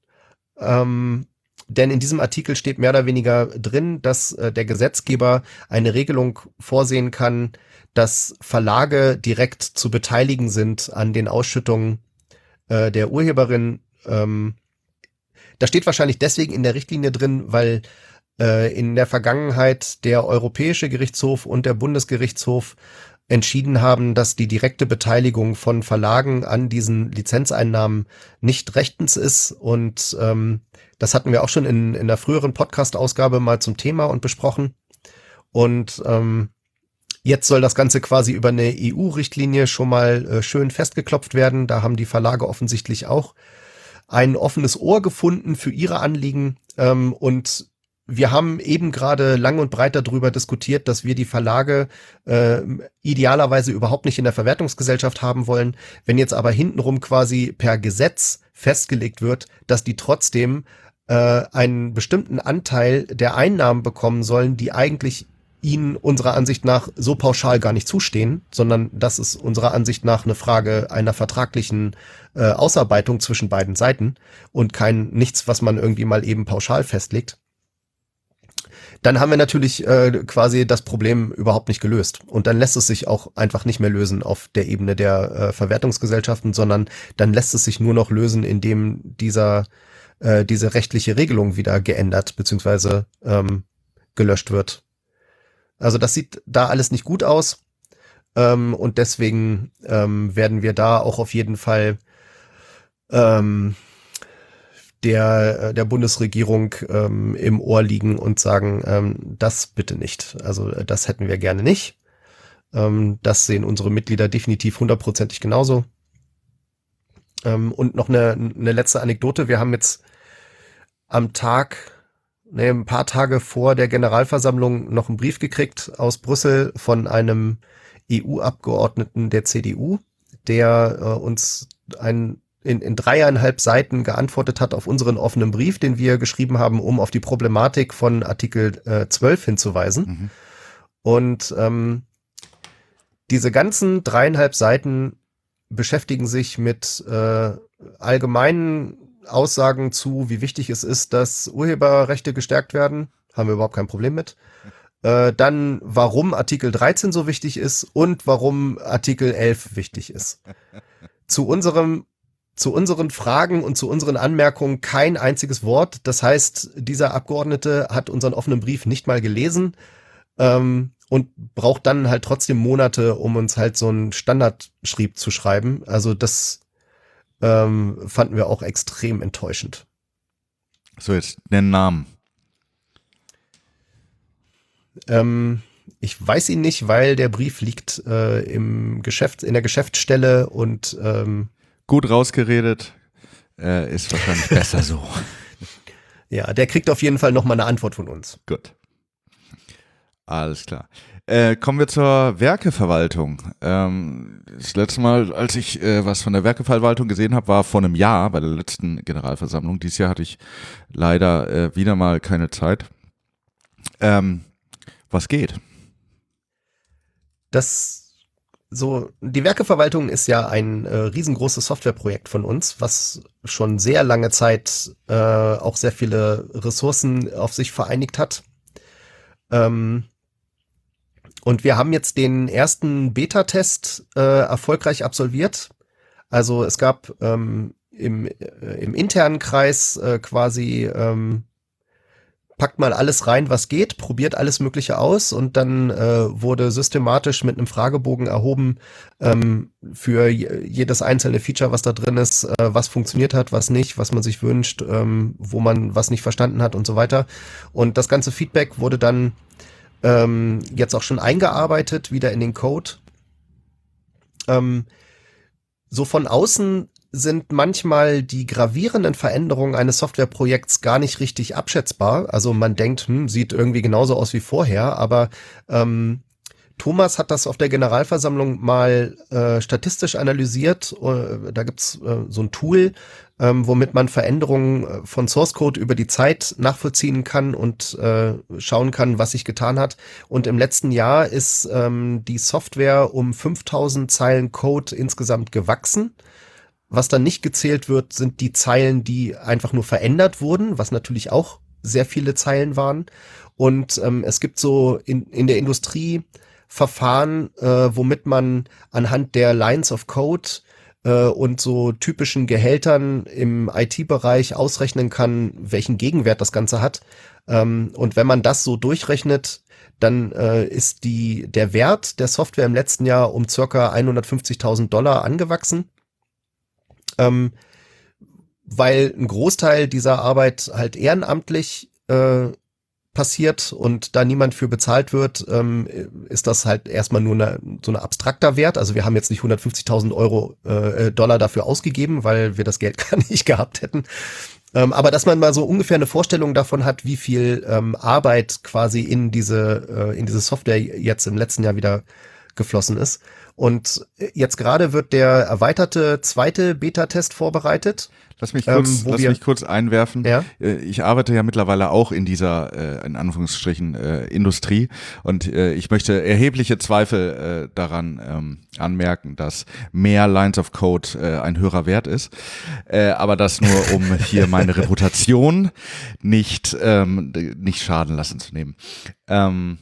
Speaker 4: Ähm, denn in diesem Artikel steht mehr oder weniger drin, dass äh, der Gesetzgeber eine Regelung vorsehen kann, dass Verlage direkt zu beteiligen sind an den Ausschüttungen äh, der Urheberin. Ähm, da steht wahrscheinlich deswegen in der Richtlinie drin, weil äh, in der Vergangenheit der Europäische Gerichtshof und der Bundesgerichtshof entschieden haben, dass die direkte Beteiligung von Verlagen an diesen Lizenzeinnahmen nicht rechtens ist. Und ähm, das hatten wir auch schon in, in der früheren Podcast-Ausgabe mal zum Thema und besprochen. Und ähm, jetzt soll das Ganze quasi über eine EU-Richtlinie schon mal äh, schön festgeklopft werden. Da haben die Verlage offensichtlich auch ein offenes Ohr gefunden für ihre Anliegen. Ähm, und wir haben eben gerade lang und breit darüber diskutiert, dass wir die Verlage äh, idealerweise überhaupt nicht in der Verwertungsgesellschaft haben wollen. Wenn jetzt aber hintenrum quasi per Gesetz festgelegt wird, dass die trotzdem äh, einen bestimmten Anteil der Einnahmen bekommen sollen, die eigentlich ihnen unserer Ansicht nach so pauschal gar nicht zustehen, sondern das ist unserer Ansicht nach eine Frage einer vertraglichen äh, Ausarbeitung zwischen beiden Seiten und kein nichts, was man irgendwie mal eben pauschal festlegt dann haben wir natürlich äh, quasi das Problem überhaupt nicht gelöst. Und dann lässt es sich auch einfach nicht mehr lösen auf der Ebene der äh, Verwertungsgesellschaften, sondern dann lässt es sich nur noch lösen, indem dieser äh, diese rechtliche Regelung wieder geändert bzw. Ähm, gelöscht wird. Also das sieht da alles nicht gut aus. Ähm, und deswegen ähm, werden wir da auch auf jeden Fall ähm, der, äh, der Bundesregierung ähm, im Ohr liegen und sagen, ähm, das bitte nicht. Also äh, das hätten wir gerne nicht. Ähm, das sehen unsere Mitglieder definitiv hundertprozentig genauso. Ähm, und noch eine, eine letzte Anekdote. Wir haben jetzt am Tag, nee, ein paar Tage vor der Generalversammlung noch einen Brief gekriegt aus Brüssel von einem EU-Abgeordneten der CDU, der äh, uns ein in, in dreieinhalb Seiten geantwortet hat auf unseren offenen Brief, den wir geschrieben haben, um auf die Problematik von Artikel äh, 12 hinzuweisen.
Speaker 3: Mhm.
Speaker 4: Und ähm, diese ganzen dreieinhalb Seiten beschäftigen sich mit äh, allgemeinen Aussagen zu, wie wichtig es ist, dass Urheberrechte gestärkt werden. Haben wir überhaupt kein Problem mit. Äh, dann, warum Artikel 13 so wichtig ist und warum Artikel 11 wichtig ist. Zu unserem zu unseren Fragen und zu unseren Anmerkungen kein einziges Wort. Das heißt, dieser Abgeordnete hat unseren offenen Brief nicht mal gelesen ähm, und braucht dann halt trotzdem Monate, um uns halt so einen Standardschrieb zu schreiben. Also das ähm, fanden wir auch extrem enttäuschend.
Speaker 3: So, jetzt nennen Namen.
Speaker 4: Ähm, ich weiß ihn nicht, weil der Brief liegt äh, im Geschäft, in der Geschäftsstelle und ähm,
Speaker 3: Gut rausgeredet. Äh, ist wahrscheinlich besser so.
Speaker 4: ja, der kriegt auf jeden Fall noch mal eine Antwort von uns.
Speaker 3: Gut. Alles klar. Äh, kommen wir zur Werkeverwaltung. Ähm, das letzte Mal, als ich äh, was von der Werkeverwaltung gesehen habe, war vor einem Jahr bei der letzten Generalversammlung. Dieses Jahr hatte ich leider äh, wieder mal keine Zeit. Ähm, was geht?
Speaker 4: Das so, die Werkeverwaltung ist ja ein äh, riesengroßes Softwareprojekt von uns, was schon sehr lange Zeit äh, auch sehr viele Ressourcen auf sich vereinigt hat. Ähm, und wir haben jetzt den ersten Beta-Test äh, erfolgreich absolviert. Also es gab ähm, im, äh, im internen Kreis äh, quasi ähm, packt mal alles rein, was geht, probiert alles Mögliche aus und dann äh, wurde systematisch mit einem Fragebogen erhoben ähm, für jedes einzelne Feature, was da drin ist, äh, was funktioniert hat, was nicht, was man sich wünscht, ähm, wo man was nicht verstanden hat und so weiter. Und das ganze Feedback wurde dann ähm, jetzt auch schon eingearbeitet, wieder in den Code. Ähm, so von außen sind manchmal die gravierenden Veränderungen eines Softwareprojekts gar nicht richtig abschätzbar. Also man denkt, hm, sieht irgendwie genauso aus wie vorher, aber ähm, Thomas hat das auf der Generalversammlung mal äh, statistisch analysiert. Uh, da gibt's äh, so ein Tool, ähm, womit man Veränderungen äh, von Source Code über die Zeit nachvollziehen kann und äh, schauen kann, was sich getan hat. Und im letzten Jahr ist ähm, die Software um 5000 Zeilen Code insgesamt gewachsen. Was dann nicht gezählt wird, sind die Zeilen, die einfach nur verändert wurden, was natürlich auch sehr viele Zeilen waren. Und ähm, es gibt so in, in der Industrie Verfahren, äh, womit man anhand der Lines of Code äh, und so typischen Gehältern im IT-Bereich ausrechnen kann, welchen Gegenwert das Ganze hat. Ähm, und wenn man das so durchrechnet, dann äh, ist die, der Wert der Software im letzten Jahr um circa 150.000 Dollar angewachsen ähm, weil ein Großteil dieser Arbeit halt ehrenamtlich äh, passiert und da niemand für bezahlt wird, ähm, ist das halt erstmal nur eine, so ein abstrakter Wert. Also wir haben jetzt nicht 150.000 Euro äh, Dollar dafür ausgegeben, weil wir das Geld gar nicht gehabt hätten. Ähm, aber dass man mal so ungefähr eine Vorstellung davon hat, wie viel ähm, Arbeit quasi in diese äh, in diese Software jetzt im letzten Jahr wieder geflossen ist. Und jetzt gerade wird der erweiterte zweite Beta-Test vorbereitet.
Speaker 3: Lass mich kurz, ähm, lass mich kurz einwerfen.
Speaker 4: Ja?
Speaker 3: Äh, ich arbeite ja mittlerweile auch in dieser, äh, in Anführungsstrichen, äh, Industrie und äh, ich möchte erhebliche Zweifel äh, daran ähm, anmerken, dass mehr Lines of Code äh, ein höherer Wert ist. Äh, aber das nur, um hier meine Reputation nicht, ähm, nicht schaden lassen zu nehmen. Ähm,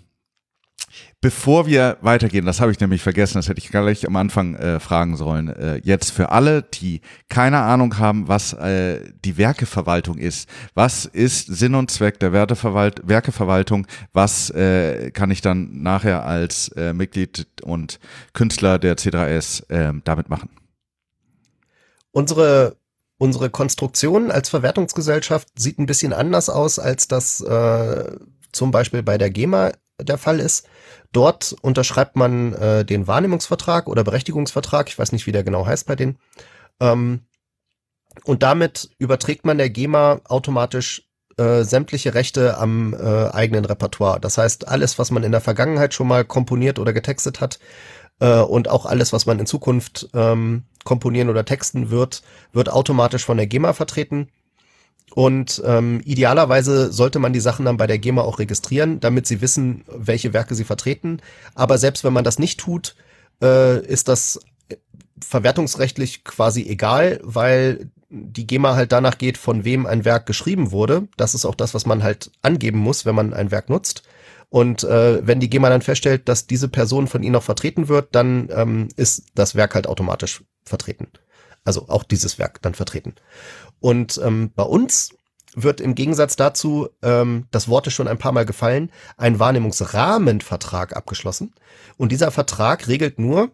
Speaker 3: Bevor wir weitergehen, das habe ich nämlich vergessen, das hätte ich gleich am Anfang äh, fragen sollen. Äh, jetzt für alle, die keine Ahnung haben, was äh, die Werkeverwaltung ist. Was ist Sinn und Zweck der Werteverwalt Werkeverwaltung? Was äh, kann ich dann nachher als äh, Mitglied und Künstler der C3S äh, damit machen?
Speaker 4: Unsere unsere Konstruktion als Verwertungsgesellschaft sieht ein bisschen anders aus, als das äh, zum Beispiel bei der GEMA der Fall ist. Dort unterschreibt man äh, den Wahrnehmungsvertrag oder Berechtigungsvertrag, ich weiß nicht, wie der genau heißt bei denen. Ähm, und damit überträgt man der GEMA automatisch äh, sämtliche Rechte am äh, eigenen Repertoire. Das heißt, alles, was man in der Vergangenheit schon mal komponiert oder getextet hat äh, und auch alles, was man in Zukunft ähm, komponieren oder texten wird, wird automatisch von der GEMA vertreten. Und ähm, idealerweise sollte man die Sachen dann bei der GEMA auch registrieren, damit sie wissen, welche Werke sie vertreten. Aber selbst wenn man das nicht tut, äh, ist das verwertungsrechtlich quasi egal, weil die GEMA halt danach geht, von wem ein Werk geschrieben wurde. Das ist auch das, was man halt angeben muss, wenn man ein Werk nutzt. Und äh, wenn die GEMA dann feststellt, dass diese Person von ihnen noch vertreten wird, dann ähm, ist das Werk halt automatisch vertreten. Also auch dieses Werk dann vertreten. Und ähm, bei uns wird im Gegensatz dazu, ähm, das Wort ist schon ein paar Mal gefallen, ein Wahrnehmungsrahmenvertrag abgeschlossen. Und dieser Vertrag regelt nur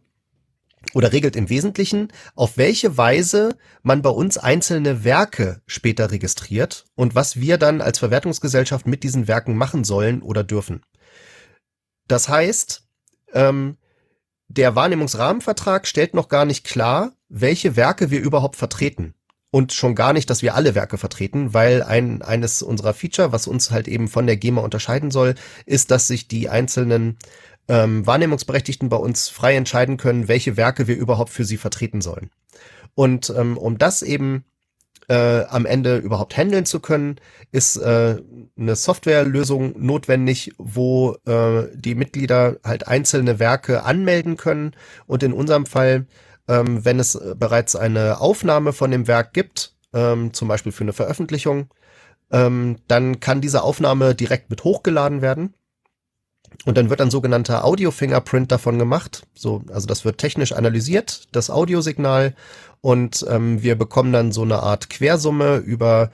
Speaker 4: oder regelt im Wesentlichen, auf welche Weise man bei uns einzelne Werke später registriert und was wir dann als Verwertungsgesellschaft mit diesen Werken machen sollen oder dürfen. Das heißt, ähm, der Wahrnehmungsrahmenvertrag stellt noch gar nicht klar, welche Werke wir überhaupt vertreten und schon gar nicht, dass wir alle Werke vertreten, weil ein, eines unserer Feature, was uns halt eben von der GEMA unterscheiden soll, ist, dass sich die einzelnen ähm, Wahrnehmungsberechtigten bei uns frei entscheiden können, welche Werke wir überhaupt für sie vertreten sollen. Und ähm, um das eben äh, am Ende überhaupt handeln zu können, ist äh, eine Softwarelösung notwendig, wo äh, die Mitglieder halt einzelne Werke anmelden können und in unserem Fall, ähm, wenn es bereits eine Aufnahme von dem Werk gibt, ähm, zum Beispiel für eine Veröffentlichung, ähm, dann kann diese Aufnahme direkt mit hochgeladen werden. Und dann wird ein sogenannter Audio-Fingerprint davon gemacht. So, also das wird technisch analysiert, das Audiosignal, und ähm, wir bekommen dann so eine Art Quersumme über,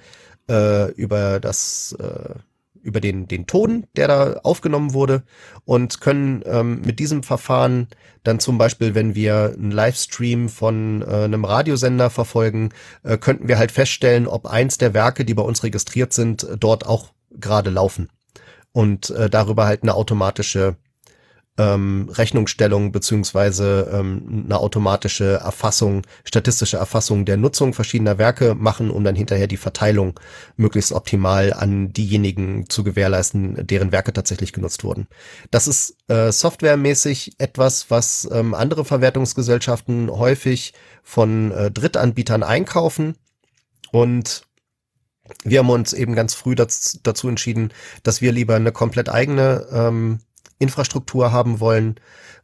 Speaker 4: äh, über das, äh, über den, den Ton, der da aufgenommen wurde und können ähm, mit diesem Verfahren dann zum Beispiel, wenn wir einen Livestream von äh, einem Radiosender verfolgen, äh, könnten wir halt feststellen, ob eins der Werke, die bei uns registriert sind, dort auch gerade laufen und äh, darüber halt eine automatische ähm, Rechnungsstellung beziehungsweise ähm, eine automatische Erfassung, statistische Erfassung der Nutzung verschiedener Werke machen, um dann hinterher die Verteilung möglichst optimal an diejenigen zu gewährleisten, deren Werke tatsächlich genutzt wurden. Das ist äh, softwaremäßig etwas, was ähm, andere Verwertungsgesellschaften häufig von äh, Drittanbietern einkaufen und wir haben uns eben ganz früh dazu entschieden, dass wir lieber eine komplett eigene ähm, Infrastruktur haben wollen,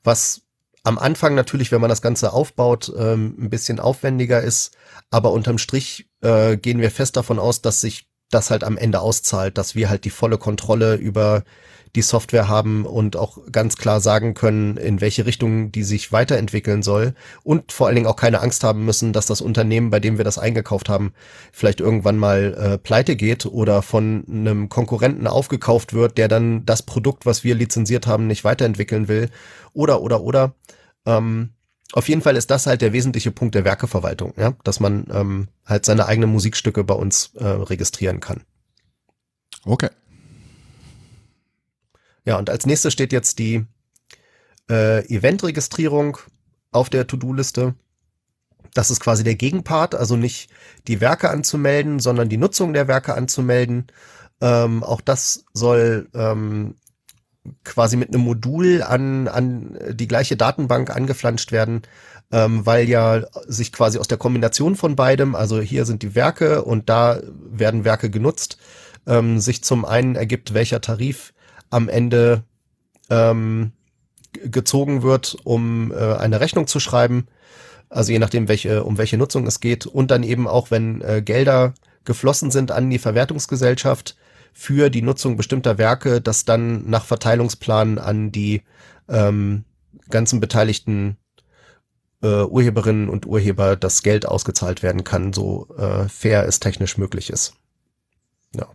Speaker 4: was am Anfang natürlich, wenn man das Ganze aufbaut, ähm, ein bisschen aufwendiger ist, aber unterm Strich äh, gehen wir fest davon aus, dass sich das halt am Ende auszahlt, dass wir halt die volle Kontrolle über die Software haben und auch ganz klar sagen können, in welche Richtung die sich weiterentwickeln soll und vor allen Dingen auch keine Angst haben müssen, dass das Unternehmen, bei dem wir das eingekauft haben, vielleicht irgendwann mal äh, pleite geht oder von einem Konkurrenten aufgekauft wird, der dann das Produkt, was wir lizenziert haben, nicht weiterentwickeln will oder oder oder. Ähm, auf jeden Fall ist das halt der wesentliche Punkt der Werkeverwaltung, ja, dass man ähm, halt seine eigenen Musikstücke bei uns äh, registrieren kann.
Speaker 3: Okay.
Speaker 4: Ja, und als nächstes steht jetzt die äh, Eventregistrierung auf der To-Do-Liste. Das ist quasi der Gegenpart, also nicht die Werke anzumelden, sondern die Nutzung der Werke anzumelden. Ähm, auch das soll ähm, quasi mit einem Modul an, an die gleiche Datenbank angeflanscht werden, ähm, weil ja sich quasi aus der Kombination von beidem, also hier sind die Werke und da werden Werke genutzt, ähm, sich zum einen ergibt, welcher Tarif am Ende ähm, gezogen wird, um äh, eine Rechnung zu schreiben. Also je nachdem, welche, um welche Nutzung es geht. Und dann eben auch, wenn äh, Gelder geflossen sind an die Verwertungsgesellschaft für die Nutzung bestimmter Werke, dass dann nach Verteilungsplan an die ähm, ganzen beteiligten äh, Urheberinnen und Urheber das Geld ausgezahlt werden kann, so äh, fair es technisch möglich ist. Ja.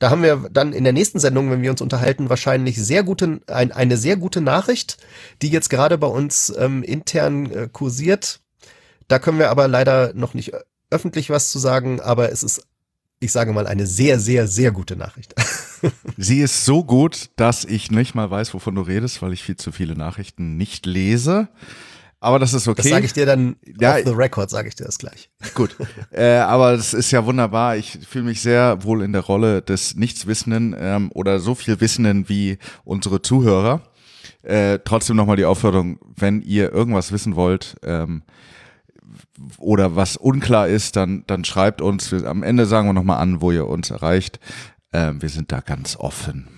Speaker 4: Da haben wir dann in der nächsten Sendung, wenn wir uns unterhalten, wahrscheinlich sehr gute, ein, eine sehr gute Nachricht, die jetzt gerade bei uns ähm, intern äh, kursiert. Da können wir aber leider noch nicht öffentlich was zu sagen, aber es ist, ich sage mal, eine sehr, sehr, sehr gute Nachricht.
Speaker 3: Sie ist so gut, dass ich nicht mal weiß, wovon du redest, weil ich viel zu viele Nachrichten nicht lese. Aber das ist okay. Das
Speaker 4: sage ich dir dann ja, off the record, sage ich dir das gleich.
Speaker 3: Gut. äh, aber das ist ja wunderbar. Ich fühle mich sehr wohl in der Rolle des Nichtswissenden ähm, oder so viel Wissenden wie unsere Zuhörer. Äh, trotzdem nochmal die Aufforderung, wenn ihr irgendwas wissen wollt ähm, oder was unklar ist, dann, dann schreibt uns. Am Ende sagen wir nochmal an, wo ihr uns erreicht. Ähm, wir sind da ganz offen.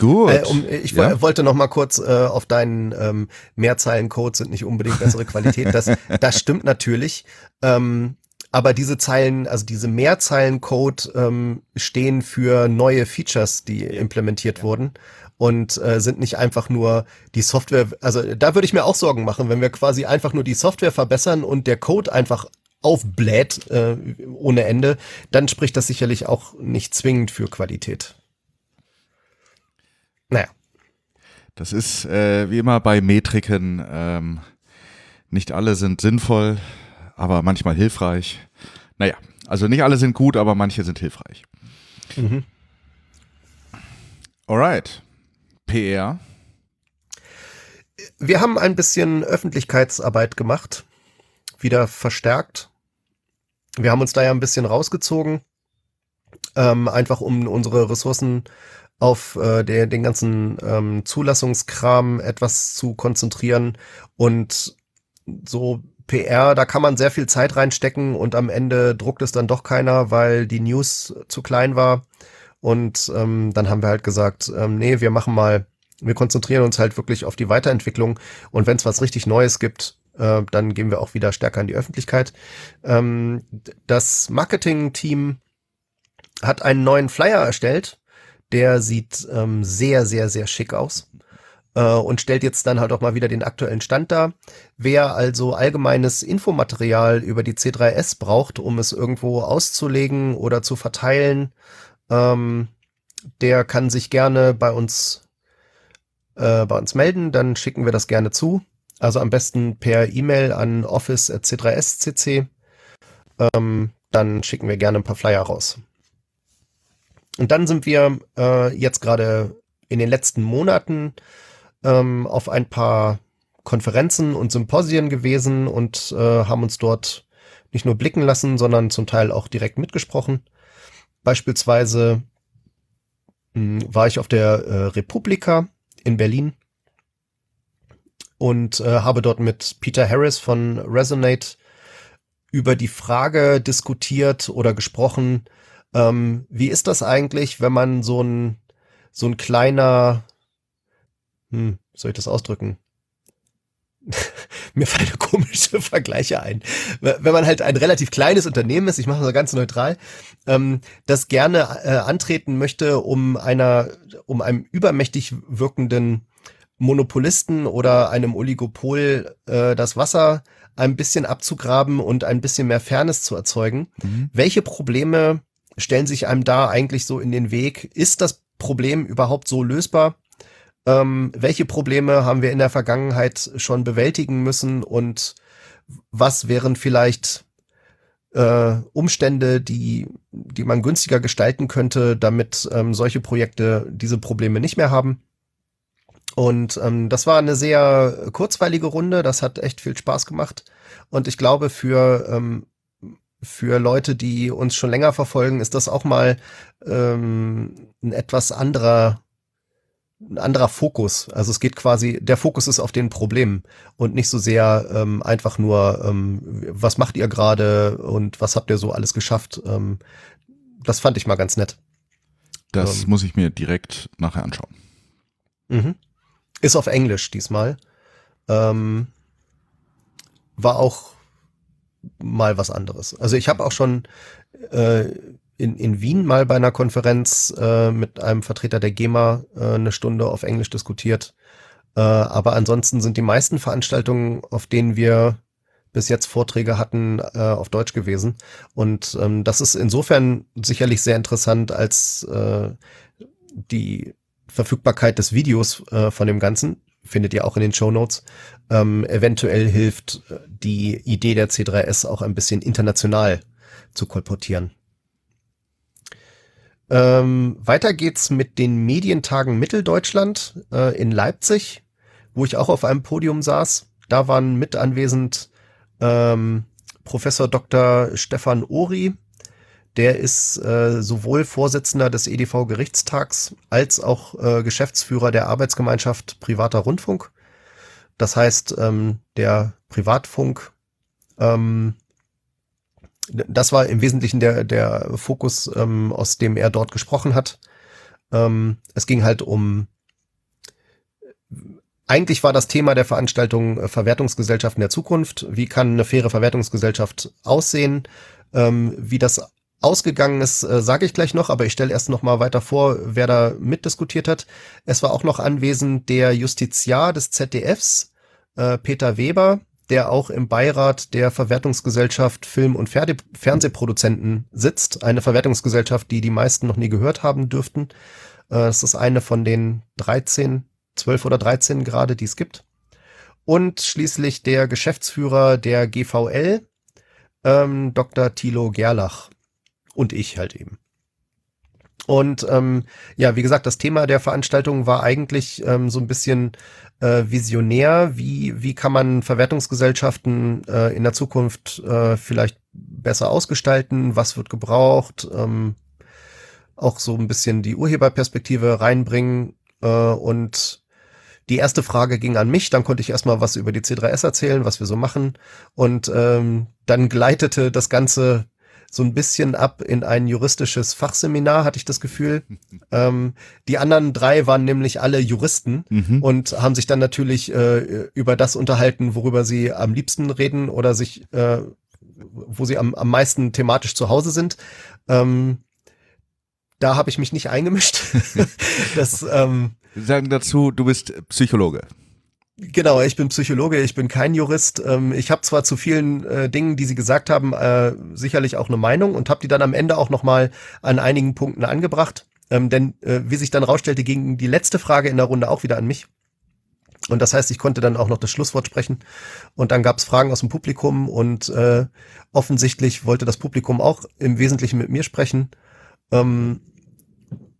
Speaker 4: Gut. Äh, um, ich ja? wollte noch mal kurz äh, auf deinen ähm, Mehrzeilencode sind nicht unbedingt bessere Qualität. Das, das stimmt natürlich. Ähm, aber diese Zeilen, also diese Mehrzeilencode ähm, stehen für neue Features, die implementiert ja. wurden und äh, sind nicht einfach nur die Software. Also da würde ich mir auch Sorgen machen, wenn wir quasi einfach nur die Software verbessern und der Code einfach aufbläht äh, ohne Ende, dann spricht das sicherlich auch nicht zwingend für Qualität. Naja.
Speaker 3: Das ist äh, wie immer bei Metriken. Ähm, nicht alle sind sinnvoll, aber manchmal hilfreich. Naja, also nicht alle sind gut, aber manche sind hilfreich. Mhm. Alright. PR.
Speaker 4: Wir haben ein bisschen Öffentlichkeitsarbeit gemacht, wieder verstärkt. Wir haben uns da ja ein bisschen rausgezogen, ähm, einfach um unsere Ressourcen auf äh, der, den ganzen ähm, Zulassungskram etwas zu konzentrieren und so PR, da kann man sehr viel Zeit reinstecken und am Ende druckt es dann doch keiner, weil die News zu klein war. Und ähm, dann haben wir halt gesagt, ähm, nee, wir machen mal, wir konzentrieren uns halt wirklich auf die Weiterentwicklung. Und wenn es was richtig Neues gibt, äh, dann gehen wir auch wieder stärker in die Öffentlichkeit. Ähm, das Marketing-Team hat einen neuen Flyer erstellt. Der sieht ähm, sehr, sehr, sehr schick aus äh, und stellt jetzt dann halt auch mal wieder den aktuellen Stand dar. Wer also allgemeines Infomaterial über die C3S braucht, um es irgendwo auszulegen oder zu verteilen, ähm, der kann sich gerne bei uns äh, bei uns melden, dann schicken wir das gerne zu. Also am besten per E-Mail an office.c3scc. Ähm, dann schicken wir gerne ein paar Flyer raus. Und dann sind wir äh, jetzt gerade in den letzten Monaten ähm, auf ein paar Konferenzen und Symposien gewesen und äh, haben uns dort nicht nur blicken lassen, sondern zum Teil auch direkt mitgesprochen. Beispielsweise mh, hm, war ich auf der äh, Republika in Berlin und äh, habe dort mit Peter Harris von Resonate über die Frage diskutiert oder gesprochen, ähm, wie ist das eigentlich, wenn man so ein so ein kleiner hm, soll ich das ausdrücken? Mir fallen komische Vergleiche ein. Wenn man halt ein relativ kleines Unternehmen ist, ich mache das ganz neutral, ähm, das gerne äh, antreten möchte, um einer, um einem übermächtig wirkenden Monopolisten oder einem Oligopol äh, das Wasser ein bisschen abzugraben und ein bisschen mehr Fairness zu erzeugen. Mhm. Welche Probleme stellen sich einem da eigentlich so in den Weg? Ist das Problem überhaupt so lösbar? Ähm, welche Probleme haben wir in der Vergangenheit schon bewältigen müssen und was wären vielleicht äh, Umstände, die, die man günstiger gestalten könnte, damit ähm, solche Projekte diese Probleme nicht mehr haben? Und ähm, das war eine sehr kurzweilige Runde, das hat echt viel Spaß gemacht. Und ich glaube, für, ähm, für Leute, die uns schon länger verfolgen, ist das auch mal ähm, ein etwas anderer ein anderer Fokus. Also es geht quasi, der Fokus ist auf den Problemen und nicht so sehr ähm, einfach nur, ähm, was macht ihr gerade und was habt ihr so alles geschafft. Ähm, das fand ich mal ganz nett.
Speaker 3: Das ähm, muss ich mir direkt nachher anschauen.
Speaker 4: Mhm. Ist auf Englisch diesmal. Ähm, war auch mal was anderes. Also ich habe auch schon äh, in, in Wien mal bei einer Konferenz äh, mit einem Vertreter der GEMA äh, eine Stunde auf Englisch diskutiert. Äh, aber ansonsten sind die meisten Veranstaltungen, auf denen wir bis jetzt Vorträge hatten, äh, auf Deutsch gewesen. Und ähm, das ist insofern sicherlich sehr interessant, als äh, die Verfügbarkeit des Videos äh, von dem Ganzen, findet ihr auch in den Show Notes, ähm, eventuell hilft, äh, die Idee der C3S auch ein bisschen international zu kolportieren. Ähm, weiter geht's mit den Medientagen Mitteldeutschland äh, in Leipzig, wo ich auch auf einem Podium saß. Da waren mit anwesend ähm, Professor Dr. Stefan Ori. Der ist äh, sowohl Vorsitzender des EDV Gerichtstags als auch äh, Geschäftsführer der Arbeitsgemeinschaft Privater Rundfunk. Das heißt, ähm, der Privatfunk ähm, das war im Wesentlichen der, der Fokus, ähm, aus dem er dort gesprochen hat. Ähm, es ging halt um, eigentlich war das Thema der Veranstaltung äh, Verwertungsgesellschaften der Zukunft. Wie kann eine faire Verwertungsgesellschaft aussehen? Ähm, wie das ausgegangen ist, äh, sage ich gleich noch, aber ich stelle erst noch mal weiter vor, wer da mitdiskutiert hat. Es war auch noch anwesend der Justiziar des ZDFs, äh, Peter Weber, der auch im Beirat der Verwertungsgesellschaft Film- und Ferde Fernsehproduzenten sitzt. Eine Verwertungsgesellschaft, die die meisten noch nie gehört haben dürften. Äh, es ist eine von den 13, 12 oder 13 gerade, die es gibt. Und schließlich der Geschäftsführer der GVL, ähm, Dr. Thilo Gerlach. Und ich halt eben. Und ähm, ja, wie gesagt, das Thema der Veranstaltung war eigentlich ähm, so ein bisschen äh, visionär. Wie, wie kann man Verwertungsgesellschaften äh, in der Zukunft äh, vielleicht besser ausgestalten? Was wird gebraucht? Ähm, auch so ein bisschen die Urheberperspektive reinbringen. Äh, und die erste Frage ging an mich, dann konnte ich erstmal was über die C3S erzählen, was wir so machen. Und ähm, dann gleitete das Ganze so ein bisschen ab in ein juristisches Fachseminar, hatte ich das Gefühl. ähm, die anderen drei waren nämlich alle Juristen
Speaker 3: Mhm.
Speaker 4: und haben sich dann natürlich äh, über das unterhalten, worüber sie am liebsten reden oder sich, äh, wo sie am, am meisten thematisch zu Hause sind. Ähm, da habe ich mich nicht eingemischt. das, ähm,
Speaker 3: Wir sagen dazu, du bist Psychologe.
Speaker 4: Genau, ich bin Psychologe, ich bin kein Jurist. Ähm, ich habe zwar zu vielen äh, Dingen, die Sie gesagt haben, äh, sicherlich auch eine Meinung und habe die dann am Ende auch nochmal an einigen Punkten angebracht. Ähm, denn äh, wie sich dann rausstellte, ging die letzte Frage in der Runde auch wieder an mich. Und das heißt, ich konnte dann auch noch das Schlusswort sprechen. Und dann gab es Fragen aus dem Publikum und äh, offensichtlich wollte das Publikum auch im Wesentlichen mit mir sprechen. Ähm,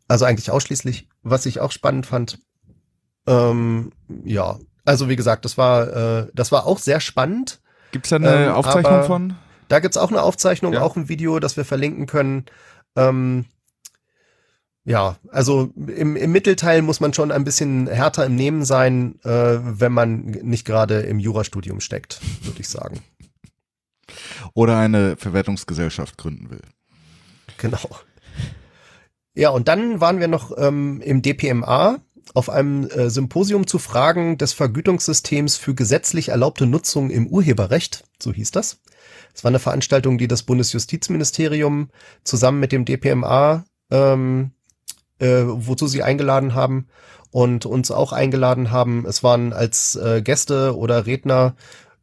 Speaker 4: also eigentlich ausschließlich, was ich auch spannend fand. Ähm, ja, also wie gesagt, das war, äh, das war auch sehr spannend.
Speaker 3: Gibt es da eine
Speaker 4: Ähm,
Speaker 3: Aufzeichnung von?
Speaker 4: Da gibt's auch eine Aufzeichnung,
Speaker 3: Ja.
Speaker 4: auch ein Video, das wir verlinken können. Ähm, ja, also im, im Mittelteil muss man schon ein bisschen härter im Nehmen sein, äh, wenn man nicht gerade im Jurastudium steckt, würde ich sagen.
Speaker 3: Oder eine Verwertungsgesellschaft gründen will.
Speaker 4: Genau. Ja, und dann waren wir noch ähm, im DPMA auf einem äh, Symposium zu Fragen des Vergütungssystems für gesetzlich erlaubte Nutzung im Urheberrecht, so hieß das. Es war eine Veranstaltung, die das Bundesjustizministerium zusammen mit dem DPMA, ähm, äh, wozu sie eingeladen haben und uns auch eingeladen haben. Es waren als äh, Gäste oder Redner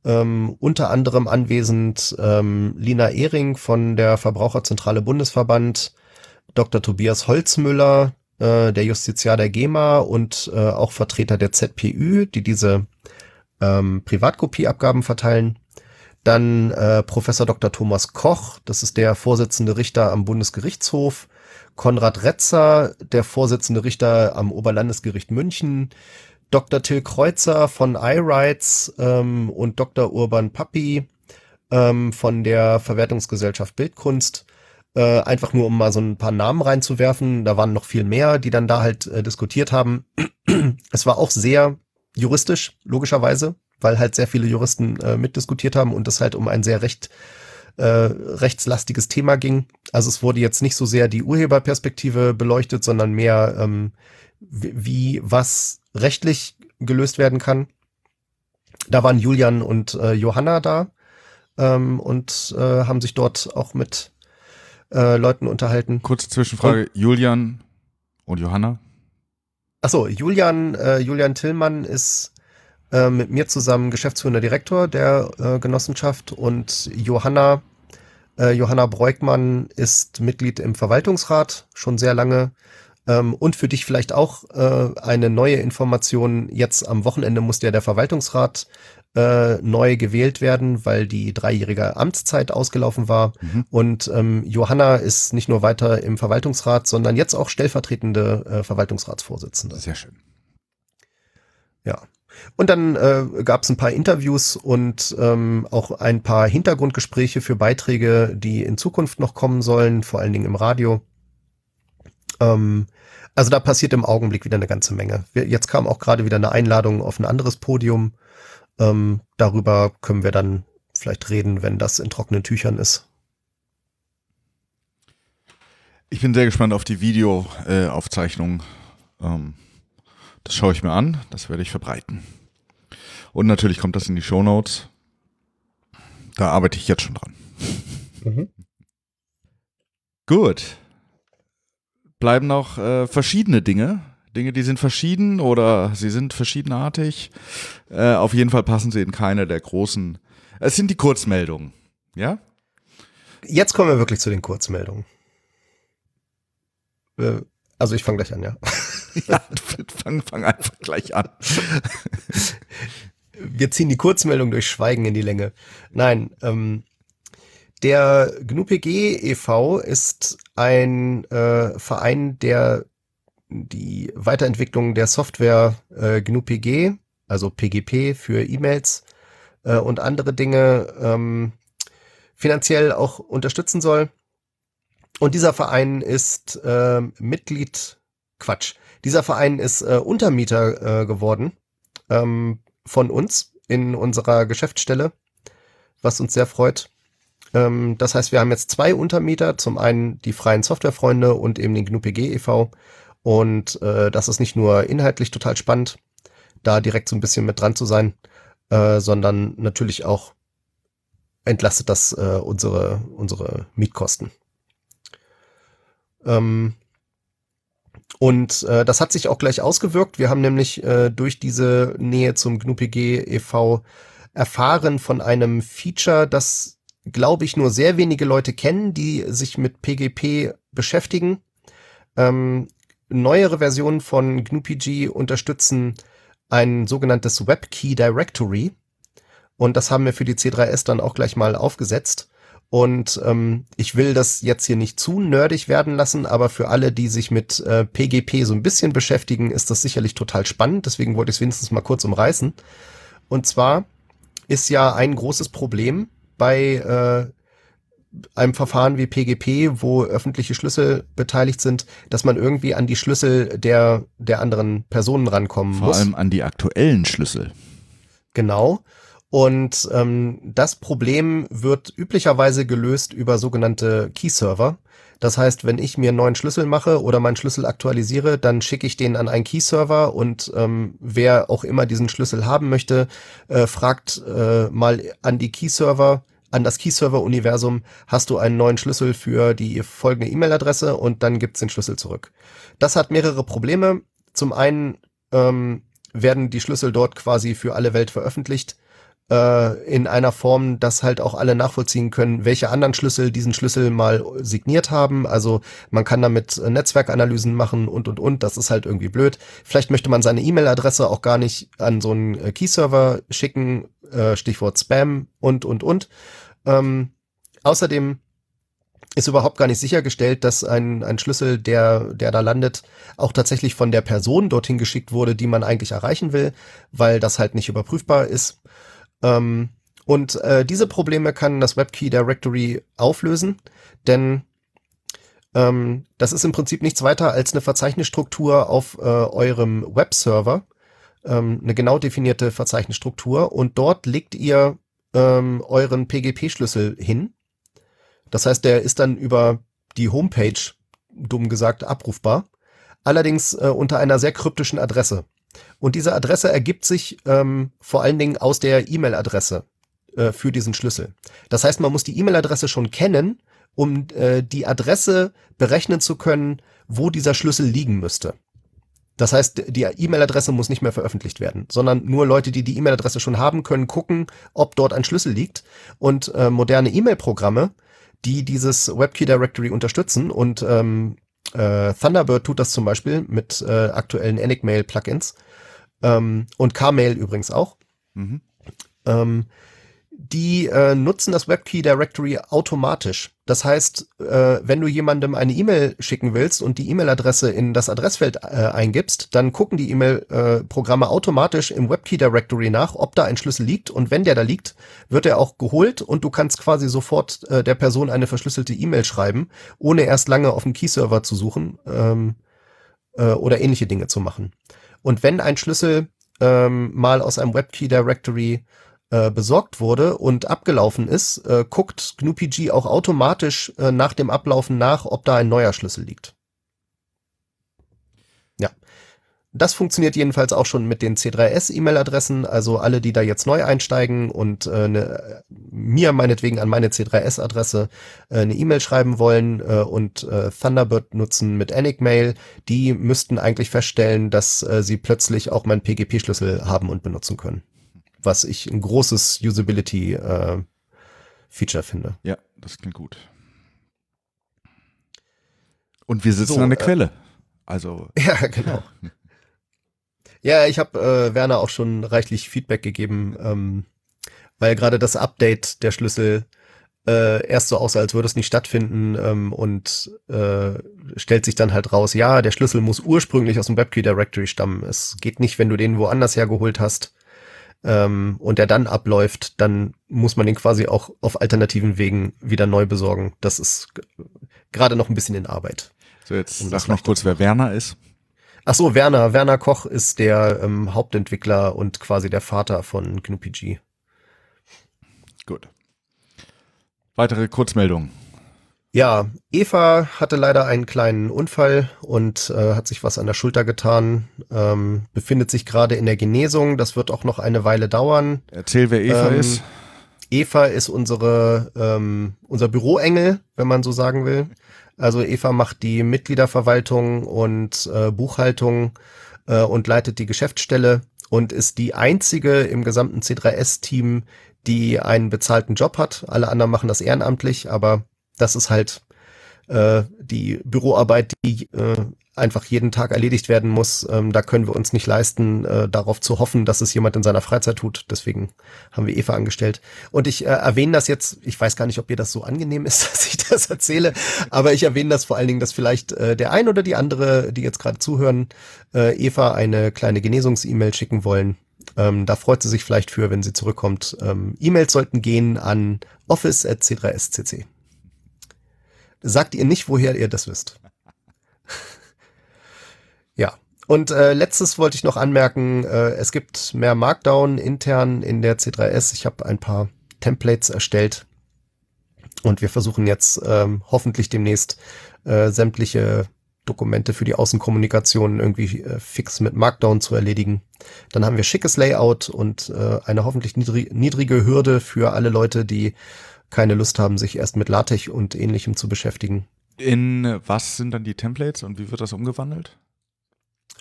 Speaker 4: ähm, unter anderem anwesend ähm, Lina Ehring von der Verbraucherzentrale Bundesverband, Dr. Tobias Holzmüller, äh, der Justiziar der GEMA und äh, auch Vertreter der ZPÜ, die diese ähm, Privatkopieabgaben verteilen. Dann äh, Professor Dr. Thomas Koch, das ist der Vorsitzende Richter am Bundesgerichtshof. Konrad Retzer, der Vorsitzende Richter am Oberlandesgericht München. Dr. Till Kreuzer von iRights ähm, und Dr. Urban Pappi ähm, von der Verwertungsgesellschaft Bildkunst. Äh, einfach nur, um mal so ein paar Namen reinzuwerfen. Da waren noch viel mehr, die dann da halt äh, diskutiert haben. es war auch sehr juristisch, logischerweise, weil halt sehr viele Juristen äh, mitdiskutiert haben und es halt um ein sehr recht äh, rechtslastiges Thema ging. Also es wurde jetzt nicht so sehr die Urheberperspektive beleuchtet, sondern mehr ähm, wie, was rechtlich gelöst werden kann. Da waren Julian und äh, Johanna da ähm, und äh, haben sich dort auch mit äh, Leuten unterhalten.
Speaker 3: Kurze Zwischenfrage. Julian und Johanna?
Speaker 4: Achso, Julian, äh, Julian Tillmann ist äh, mit mir zusammen geschäftsführender Direktor der äh, Genossenschaft und Johanna, äh, Johanna Breukmann ist Mitglied im Verwaltungsrat, schon sehr lange. Ähm, und für dich vielleicht auch äh, eine neue Information. Jetzt am Wochenende musste ja der Verwaltungsrat äh, neu gewählt werden, weil die dreijährige Amtszeit ausgelaufen war.
Speaker 3: Mhm.
Speaker 4: Und ähm, Johanna ist nicht nur weiter im Verwaltungsrat, sondern jetzt auch stellvertretende äh, Verwaltungsratsvorsitzende.
Speaker 3: Sehr schön.
Speaker 4: Ja. Und dann äh, gab es ein paar Interviews und ähm, auch ein paar Hintergrundgespräche für Beiträge, die in Zukunft noch kommen sollen, vor allen Dingen im Radio. Ähm, also da passiert im Augenblick wieder eine ganze Menge. Wir, jetzt kam auch gerade wieder eine Einladung auf ein anderes Podium. Ähm, darüber können wir dann vielleicht reden, wenn das in trockenen Tüchern ist.
Speaker 3: Ich bin sehr gespannt auf die Videoaufzeichnung. Äh, ähm, das schaue ich mir an, das werde ich verbreiten. Und natürlich kommt das in die Show Notes. Da arbeite ich jetzt schon dran. Gut. Bleiben noch äh, verschiedene Dinge. Dinge, die sind verschieden oder sie sind verschiedenartig. Äh, auf jeden Fall passen sie in keine der großen. Es sind die Kurzmeldungen. Ja?
Speaker 4: Jetzt kommen wir wirklich zu den Kurzmeldungen. Äh, also ich fange gleich an, ja.
Speaker 3: Ja, fang, fang einfach gleich an.
Speaker 4: Wir ziehen die Kurzmeldung durch Schweigen in die Länge. Nein, ähm, der GNU-PG e.V. ist ein äh, Verein, der die Weiterentwicklung der Software äh, GNU-PG, also PGP für E-Mails äh, und andere Dinge ähm, finanziell auch unterstützen soll. Und dieser Verein ist äh, Mitglied, Quatsch, dieser Verein ist äh, Untermieter äh, geworden ähm, von uns in unserer Geschäftsstelle, was uns sehr freut. Ähm, das heißt, wir haben jetzt zwei Untermieter, zum einen die freien Softwarefreunde und eben den GNU-PG e.V. Und äh, das ist nicht nur inhaltlich total spannend, da direkt so ein bisschen mit dran zu sein, äh, sondern natürlich auch entlastet das äh, unsere, unsere Mietkosten. Ähm, und äh, das hat sich auch gleich ausgewirkt. Wir haben nämlich äh, durch diese Nähe zum GNU-PG e.V. erfahren von einem Feature, das, glaube ich, nur sehr wenige Leute kennen, die sich mit PGP beschäftigen. Ähm, neuere Versionen von GNU-PG unterstützen ein sogenanntes WebKey Directory. Und das haben wir für die C3S dann auch gleich mal aufgesetzt. Und ähm, ich will das jetzt hier nicht zu nerdig werden lassen, aber für alle, die sich mit äh, PGP so ein bisschen beschäftigen, ist das sicherlich total spannend. Deswegen wollte ich es wenigstens mal kurz umreißen. Und zwar ist ja ein großes Problem bei äh, einem Verfahren wie PGP, wo öffentliche Schlüssel beteiligt sind, dass man irgendwie an die Schlüssel der, der anderen Personen rankommen
Speaker 3: Vor
Speaker 4: muss.
Speaker 3: allem an die aktuellen Schlüssel.
Speaker 4: Genau. Und ähm, das Problem wird üblicherweise gelöst über sogenannte Key-Server. Das heißt, wenn ich mir einen neuen Schlüssel mache oder meinen Schlüssel aktualisiere, dann schicke ich den an einen Key-Server und ähm, wer auch immer diesen Schlüssel haben möchte, äh, fragt äh, mal an die Key-Server, an das Key-Server-Universum, hast du einen neuen Schlüssel für die folgende E-Mail-Adresse und dann gibt's den Schlüssel zurück. Das hat mehrere Probleme. Zum einen ähm, werden die Schlüssel dort quasi für alle Welt veröffentlicht äh, in einer Form, dass halt auch alle nachvollziehen können, welche anderen Schlüssel diesen Schlüssel mal signiert haben. Also man kann damit äh, Netzwerkanalysen machen und und und. Das ist halt irgendwie blöd. Vielleicht möchte man seine E-Mail-Adresse auch gar nicht an so einen äh, Key-Server schicken. Stichwort Spam und und und. Ähm, außerdem ist überhaupt gar nicht sichergestellt, dass ein, ein Schlüssel, der, der da landet, auch tatsächlich von der Person dorthin geschickt wurde, die man eigentlich erreichen will, weil das halt nicht überprüfbar ist. Ähm, und äh, diese Probleme kann das WebKey Directory auflösen, denn ähm, das ist im Prinzip nichts weiter als eine Verzeichnisstruktur auf äh, eurem Webserver, ähm, eine genau definierte Verzeichnisstruktur und dort legt ihr ähm, euren PGP-Schlüssel hin. Das heißt, der ist dann über die Homepage, dumm gesagt, abrufbar. Allerdings äh, unter einer sehr kryptischen Adresse. Und diese Adresse ergibt sich ähm, vor allen Dingen aus der E-Mail-Adresse äh, für diesen Schlüssel. Das heißt, man muss die E-Mail-Adresse schon kennen, um äh, die Adresse berechnen zu können, wo dieser Schlüssel liegen müsste. Das heißt, die E-Mail-Adresse muss nicht mehr veröffentlicht werden, sondern nur Leute, die die E-Mail-Adresse schon haben, können gucken, ob dort ein Schlüssel liegt. Und äh, moderne E-Mail-Programme, die dieses WebKey Directory unterstützen und ähm, äh, Thunderbird tut das zum Beispiel mit äh, aktuellen Enigmail-Plugins ähm, und Carmail übrigens auch.
Speaker 3: Mhm.
Speaker 4: Ähm, die äh, nutzen das WebKey Directory automatisch. Das heißt, äh, wenn du jemandem eine E-Mail schicken willst und die E-Mail-Adresse in das Adressfeld äh, eingibst, dann gucken die E-Mail-Programme automatisch im WebKey Directory nach, ob da ein Schlüssel liegt. Und wenn der da liegt, wird er auch geholt und du kannst quasi sofort äh, der Person eine verschlüsselte E-Mail schreiben, ohne erst lange auf dem Key-Server zu suchen ähm, äh, oder ähnliche Dinge zu machen. Und wenn ein Schlüssel ähm, mal aus einem WebKey Directory äh, besorgt wurde und abgelaufen ist, äh, guckt GNU-PG auch automatisch äh, nach dem Ablaufen nach, ob da ein neuer Schlüssel liegt. Ja. Das funktioniert jedenfalls auch schon mit den C3S-E-Mail-Adressen. Also alle, die da jetzt neu einsteigen und äh, ne, mir meinetwegen an meine C3S-Adresse äh, eine E-Mail schreiben wollen äh, und äh, Thunderbird nutzen mit Enigmail, die müssten eigentlich feststellen, dass äh, sie plötzlich auch meinen PGP-Schlüssel haben und benutzen können was ich ein großes Usability-Feature äh, finde.
Speaker 3: Ja, das klingt gut. Und wir sitzen
Speaker 4: So,
Speaker 3: an der
Speaker 4: äh,
Speaker 3: Quelle. Also,
Speaker 4: Ja, genau. Ja, ich habe äh, Werner auch schon reichlich Feedback gegeben, ähm, weil gerade das Update der Schlüssel äh, erst so aussah, als würde es nicht stattfinden ähm, und äh, stellt sich dann halt raus, ja, der Schlüssel muss ursprünglich aus dem WebKey Directory stammen. Es geht nicht, wenn du den woanders hergeholt hast ähm, und der dann abläuft, dann muss man den quasi auch auf alternativen Wegen wieder neu besorgen. Das ist gerade noch ein bisschen in Arbeit.
Speaker 3: so jetzt
Speaker 4: Um
Speaker 3: sag noch kurz, wer Werner ist.
Speaker 4: Ach so, Werner. Werner Koch ist der ähm, Hauptentwickler und quasi der Vater von GNU-PG.
Speaker 3: Gut. Weitere Kurzmeldungen.
Speaker 4: Ja, Eva hatte leider einen kleinen Unfall und äh, hat sich was an der Schulter getan, ähm, befindet sich gerade in der Genesung. Das wird auch noch eine Weile dauern.
Speaker 3: Erzähl, wer Eva
Speaker 4: Ähm,
Speaker 3: ist.
Speaker 4: Eva ist unsere, ähm, unser Büroengel, wenn man so sagen will. Also Eva macht die Mitgliederverwaltung und äh, Buchhaltung äh, und leitet die Geschäftsstelle und ist die einzige im gesamten C3S-Team, die einen bezahlten Job hat. Alle anderen machen das ehrenamtlich, aber das ist halt äh, die Büroarbeit, die äh, einfach jeden Tag erledigt werden muss. Ähm, da können wir uns nicht leisten, äh, darauf zu hoffen, dass es jemand in seiner Freizeit tut. Deswegen haben wir Eva angestellt. Und ich äh, erwähne das jetzt, ich weiß gar nicht, ob ihr das so angenehm ist, dass ich das erzähle, aber ich erwähne das vor allen Dingen, dass vielleicht äh, der ein oder die andere, die jetzt gerade zuhören, äh, Eva eine kleine Genesungs-E-Mail schicken wollen. Ähm, da freut sie sich vielleicht für, wenn sie zurückkommt. Ähm, E-Mails sollten gehen an office.c3scc. Sagt ihr nicht, woher ihr das wisst. ja. Und äh, letztes wollte ich noch anmerken, äh, es gibt mehr Markdown intern in der C3S. Ich habe ein paar Templates erstellt und wir versuchen jetzt ähm, hoffentlich demnächst äh, sämtliche Dokumente für die Außenkommunikation irgendwie äh, fix mit Markdown zu erledigen. Dann haben wir schickes Layout und äh, eine hoffentlich niedri niedrige Hürde für alle Leute, die keine Lust haben, sich erst mit LaTeX und ähnlichem zu beschäftigen.
Speaker 3: In was sind dann die Templates und wie wird das umgewandelt?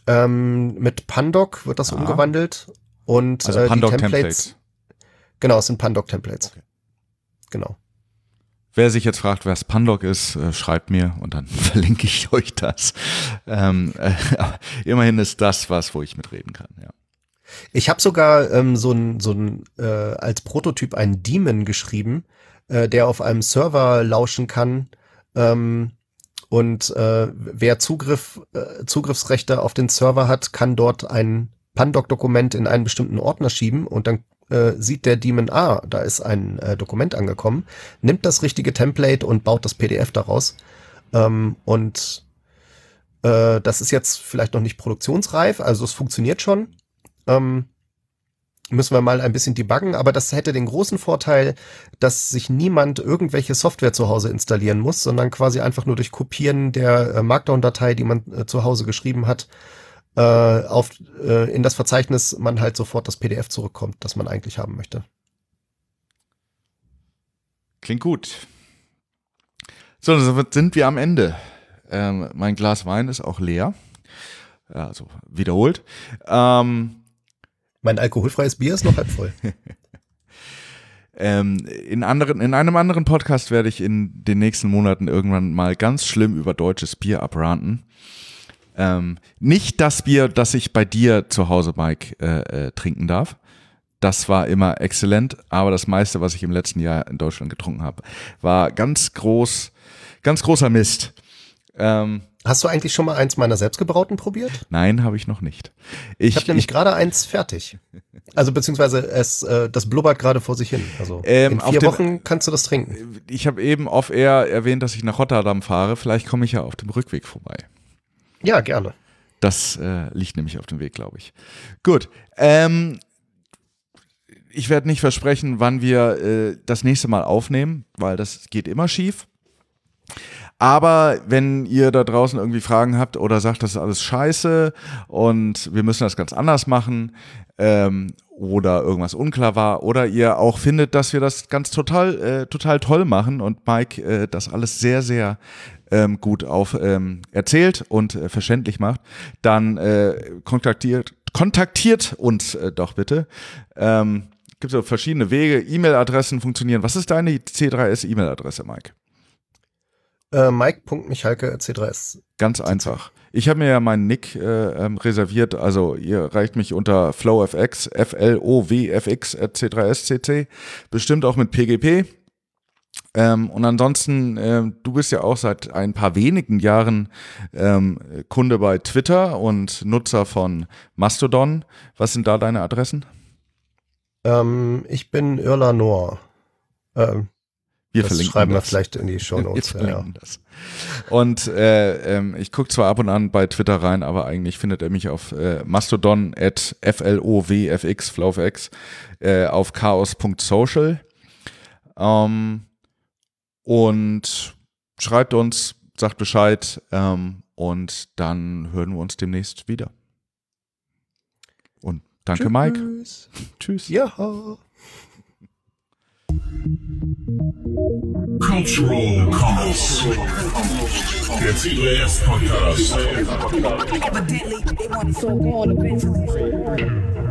Speaker 4: Ähm, mit Pandoc wird das
Speaker 3: Ah.
Speaker 4: umgewandelt und
Speaker 3: Also
Speaker 4: äh, die
Speaker 3: Pandoc-Templates.
Speaker 4: Genau, es sind Pandoc-Templates.
Speaker 3: Okay.
Speaker 4: Genau.
Speaker 3: Wer sich jetzt fragt, wer Pandoc ist, äh, schreibt mir und dann verlinke ich euch das. Ähm, äh, immerhin ist das was, wo ich mitreden kann. Ja.
Speaker 4: Ich habe sogar ähm, so ein, so ein äh, als Prototyp einen Daemon geschrieben, äh, der auf einem Server lauschen kann. Ähm, und äh, wer Zugriff, äh, Zugriffsrechte auf den Server hat, kann dort ein Pandoc-Dokument in einen bestimmten Ordner schieben und dann äh, sieht der Daemon, ah, da ist ein äh, Dokument angekommen, nimmt das richtige Template und baut das PDF daraus. Ähm, und äh, das ist jetzt vielleicht noch nicht produktionsreif, also es funktioniert schon. Ähm, müssen wir mal ein bisschen debuggen, aber das hätte den großen Vorteil, dass sich niemand irgendwelche Software zu Hause installieren muss, sondern quasi einfach nur durch Kopieren der äh, Markdown-Datei, die man äh, zu Hause geschrieben hat, äh, auf, äh, in das Verzeichnis man halt sofort das PDF zurückkommt, das man eigentlich haben möchte.
Speaker 3: Klingt gut. So, dann sind wir am Ende. Ähm, mein Glas Wein ist auch leer. Also wiederholt. Ähm,
Speaker 4: Mein alkoholfreies Bier ist noch halb voll.
Speaker 3: Ähm, in, anderen, in einem anderen Podcast werde ich in den nächsten Monaten irgendwann mal ganz schlimm über deutsches Bier abranten. Ähm, nicht das Bier, das ich bei dir zu Hause, Mike, äh, äh, trinken darf. Das war immer exzellent, aber das meiste, was ich im letzten Jahr in Deutschland getrunken habe, war ganz groß, ganz großer Mist. Ähm,
Speaker 4: Hast du eigentlich schon mal eins meiner selbstgebrauten probiert?
Speaker 3: nein, habe ich noch nicht.
Speaker 4: Ich habe nämlich gerade eins fertig. Also beziehungsweise es, äh, das blubbert gerade vor sich hin. Also
Speaker 3: Ähm,
Speaker 4: in vier
Speaker 3: dem-
Speaker 4: Wochen kannst du das trinken.
Speaker 3: ich habe eben off-air erwähnt, dass ich nach Rotterdam fahre. Vielleicht komme ich ja auf dem Rückweg vorbei.
Speaker 4: Ja, gerne.
Speaker 3: Das äh, liegt nämlich auf dem Weg, glaube ich. Gut. Ähm, ich werde nicht versprechen, wann wir äh, das nächste Mal aufnehmen, weil das geht immer schief. Aber wenn ihr da draußen irgendwie Fragen habt oder sagt, das ist alles scheiße und wir müssen das ganz anders machen ähm, oder irgendwas unklar war oder ihr auch findet, dass wir das ganz total, äh, total toll machen und Mike äh, das alles sehr, sehr ähm, gut auf ähm, erzählt und äh, verständlich macht, dann äh, kontaktiert, kontaktiert uns äh, doch bitte. Ähm, gibt so verschiedene Wege, E-Mail-Adressen funktionieren. Was ist deine C3S E-Mail-Adresse, Mike?
Speaker 4: Äh, Mike.michalke.c3s.
Speaker 3: Ganz einfach. Ich habe mir ja meinen Nick äh, ähm, reserviert, also ihr reicht mich unter flowfx, F-L-O-W-F-X at C3SCC, bestimmt auch mit PGP. Ähm, und ansonsten, ähm, du bist ja auch seit ein paar wenigen Jahren ähm, Kunde bei Twitter und Nutzer von Mastodon. Was sind da deine Adressen?
Speaker 4: Ähm, ich bin Irla Noor. Ähm,
Speaker 3: Wir
Speaker 4: das
Speaker 3: verlinken
Speaker 4: schreiben wir
Speaker 3: das.
Speaker 4: vielleicht in die Show
Speaker 3: Wir
Speaker 4: Notes. ja, ja.
Speaker 3: verlinken das. Und äh, ähm, ich gucke zwar ab und an bei Twitter rein, aber eigentlich findet er mich auf äh, Mastodon at flowfx, flowfx, äh, auf chaos.social. Ähm, und schreibt uns, sagt Bescheid ähm, und dann hören wir uns demnächst wieder. Und danke, Mike.
Speaker 4: Tschüss.
Speaker 3: Tschüss.
Speaker 4: Ja.
Speaker 1: Cultural commerce. Get Podcast.
Speaker 2: Evidently, they so-called eventually.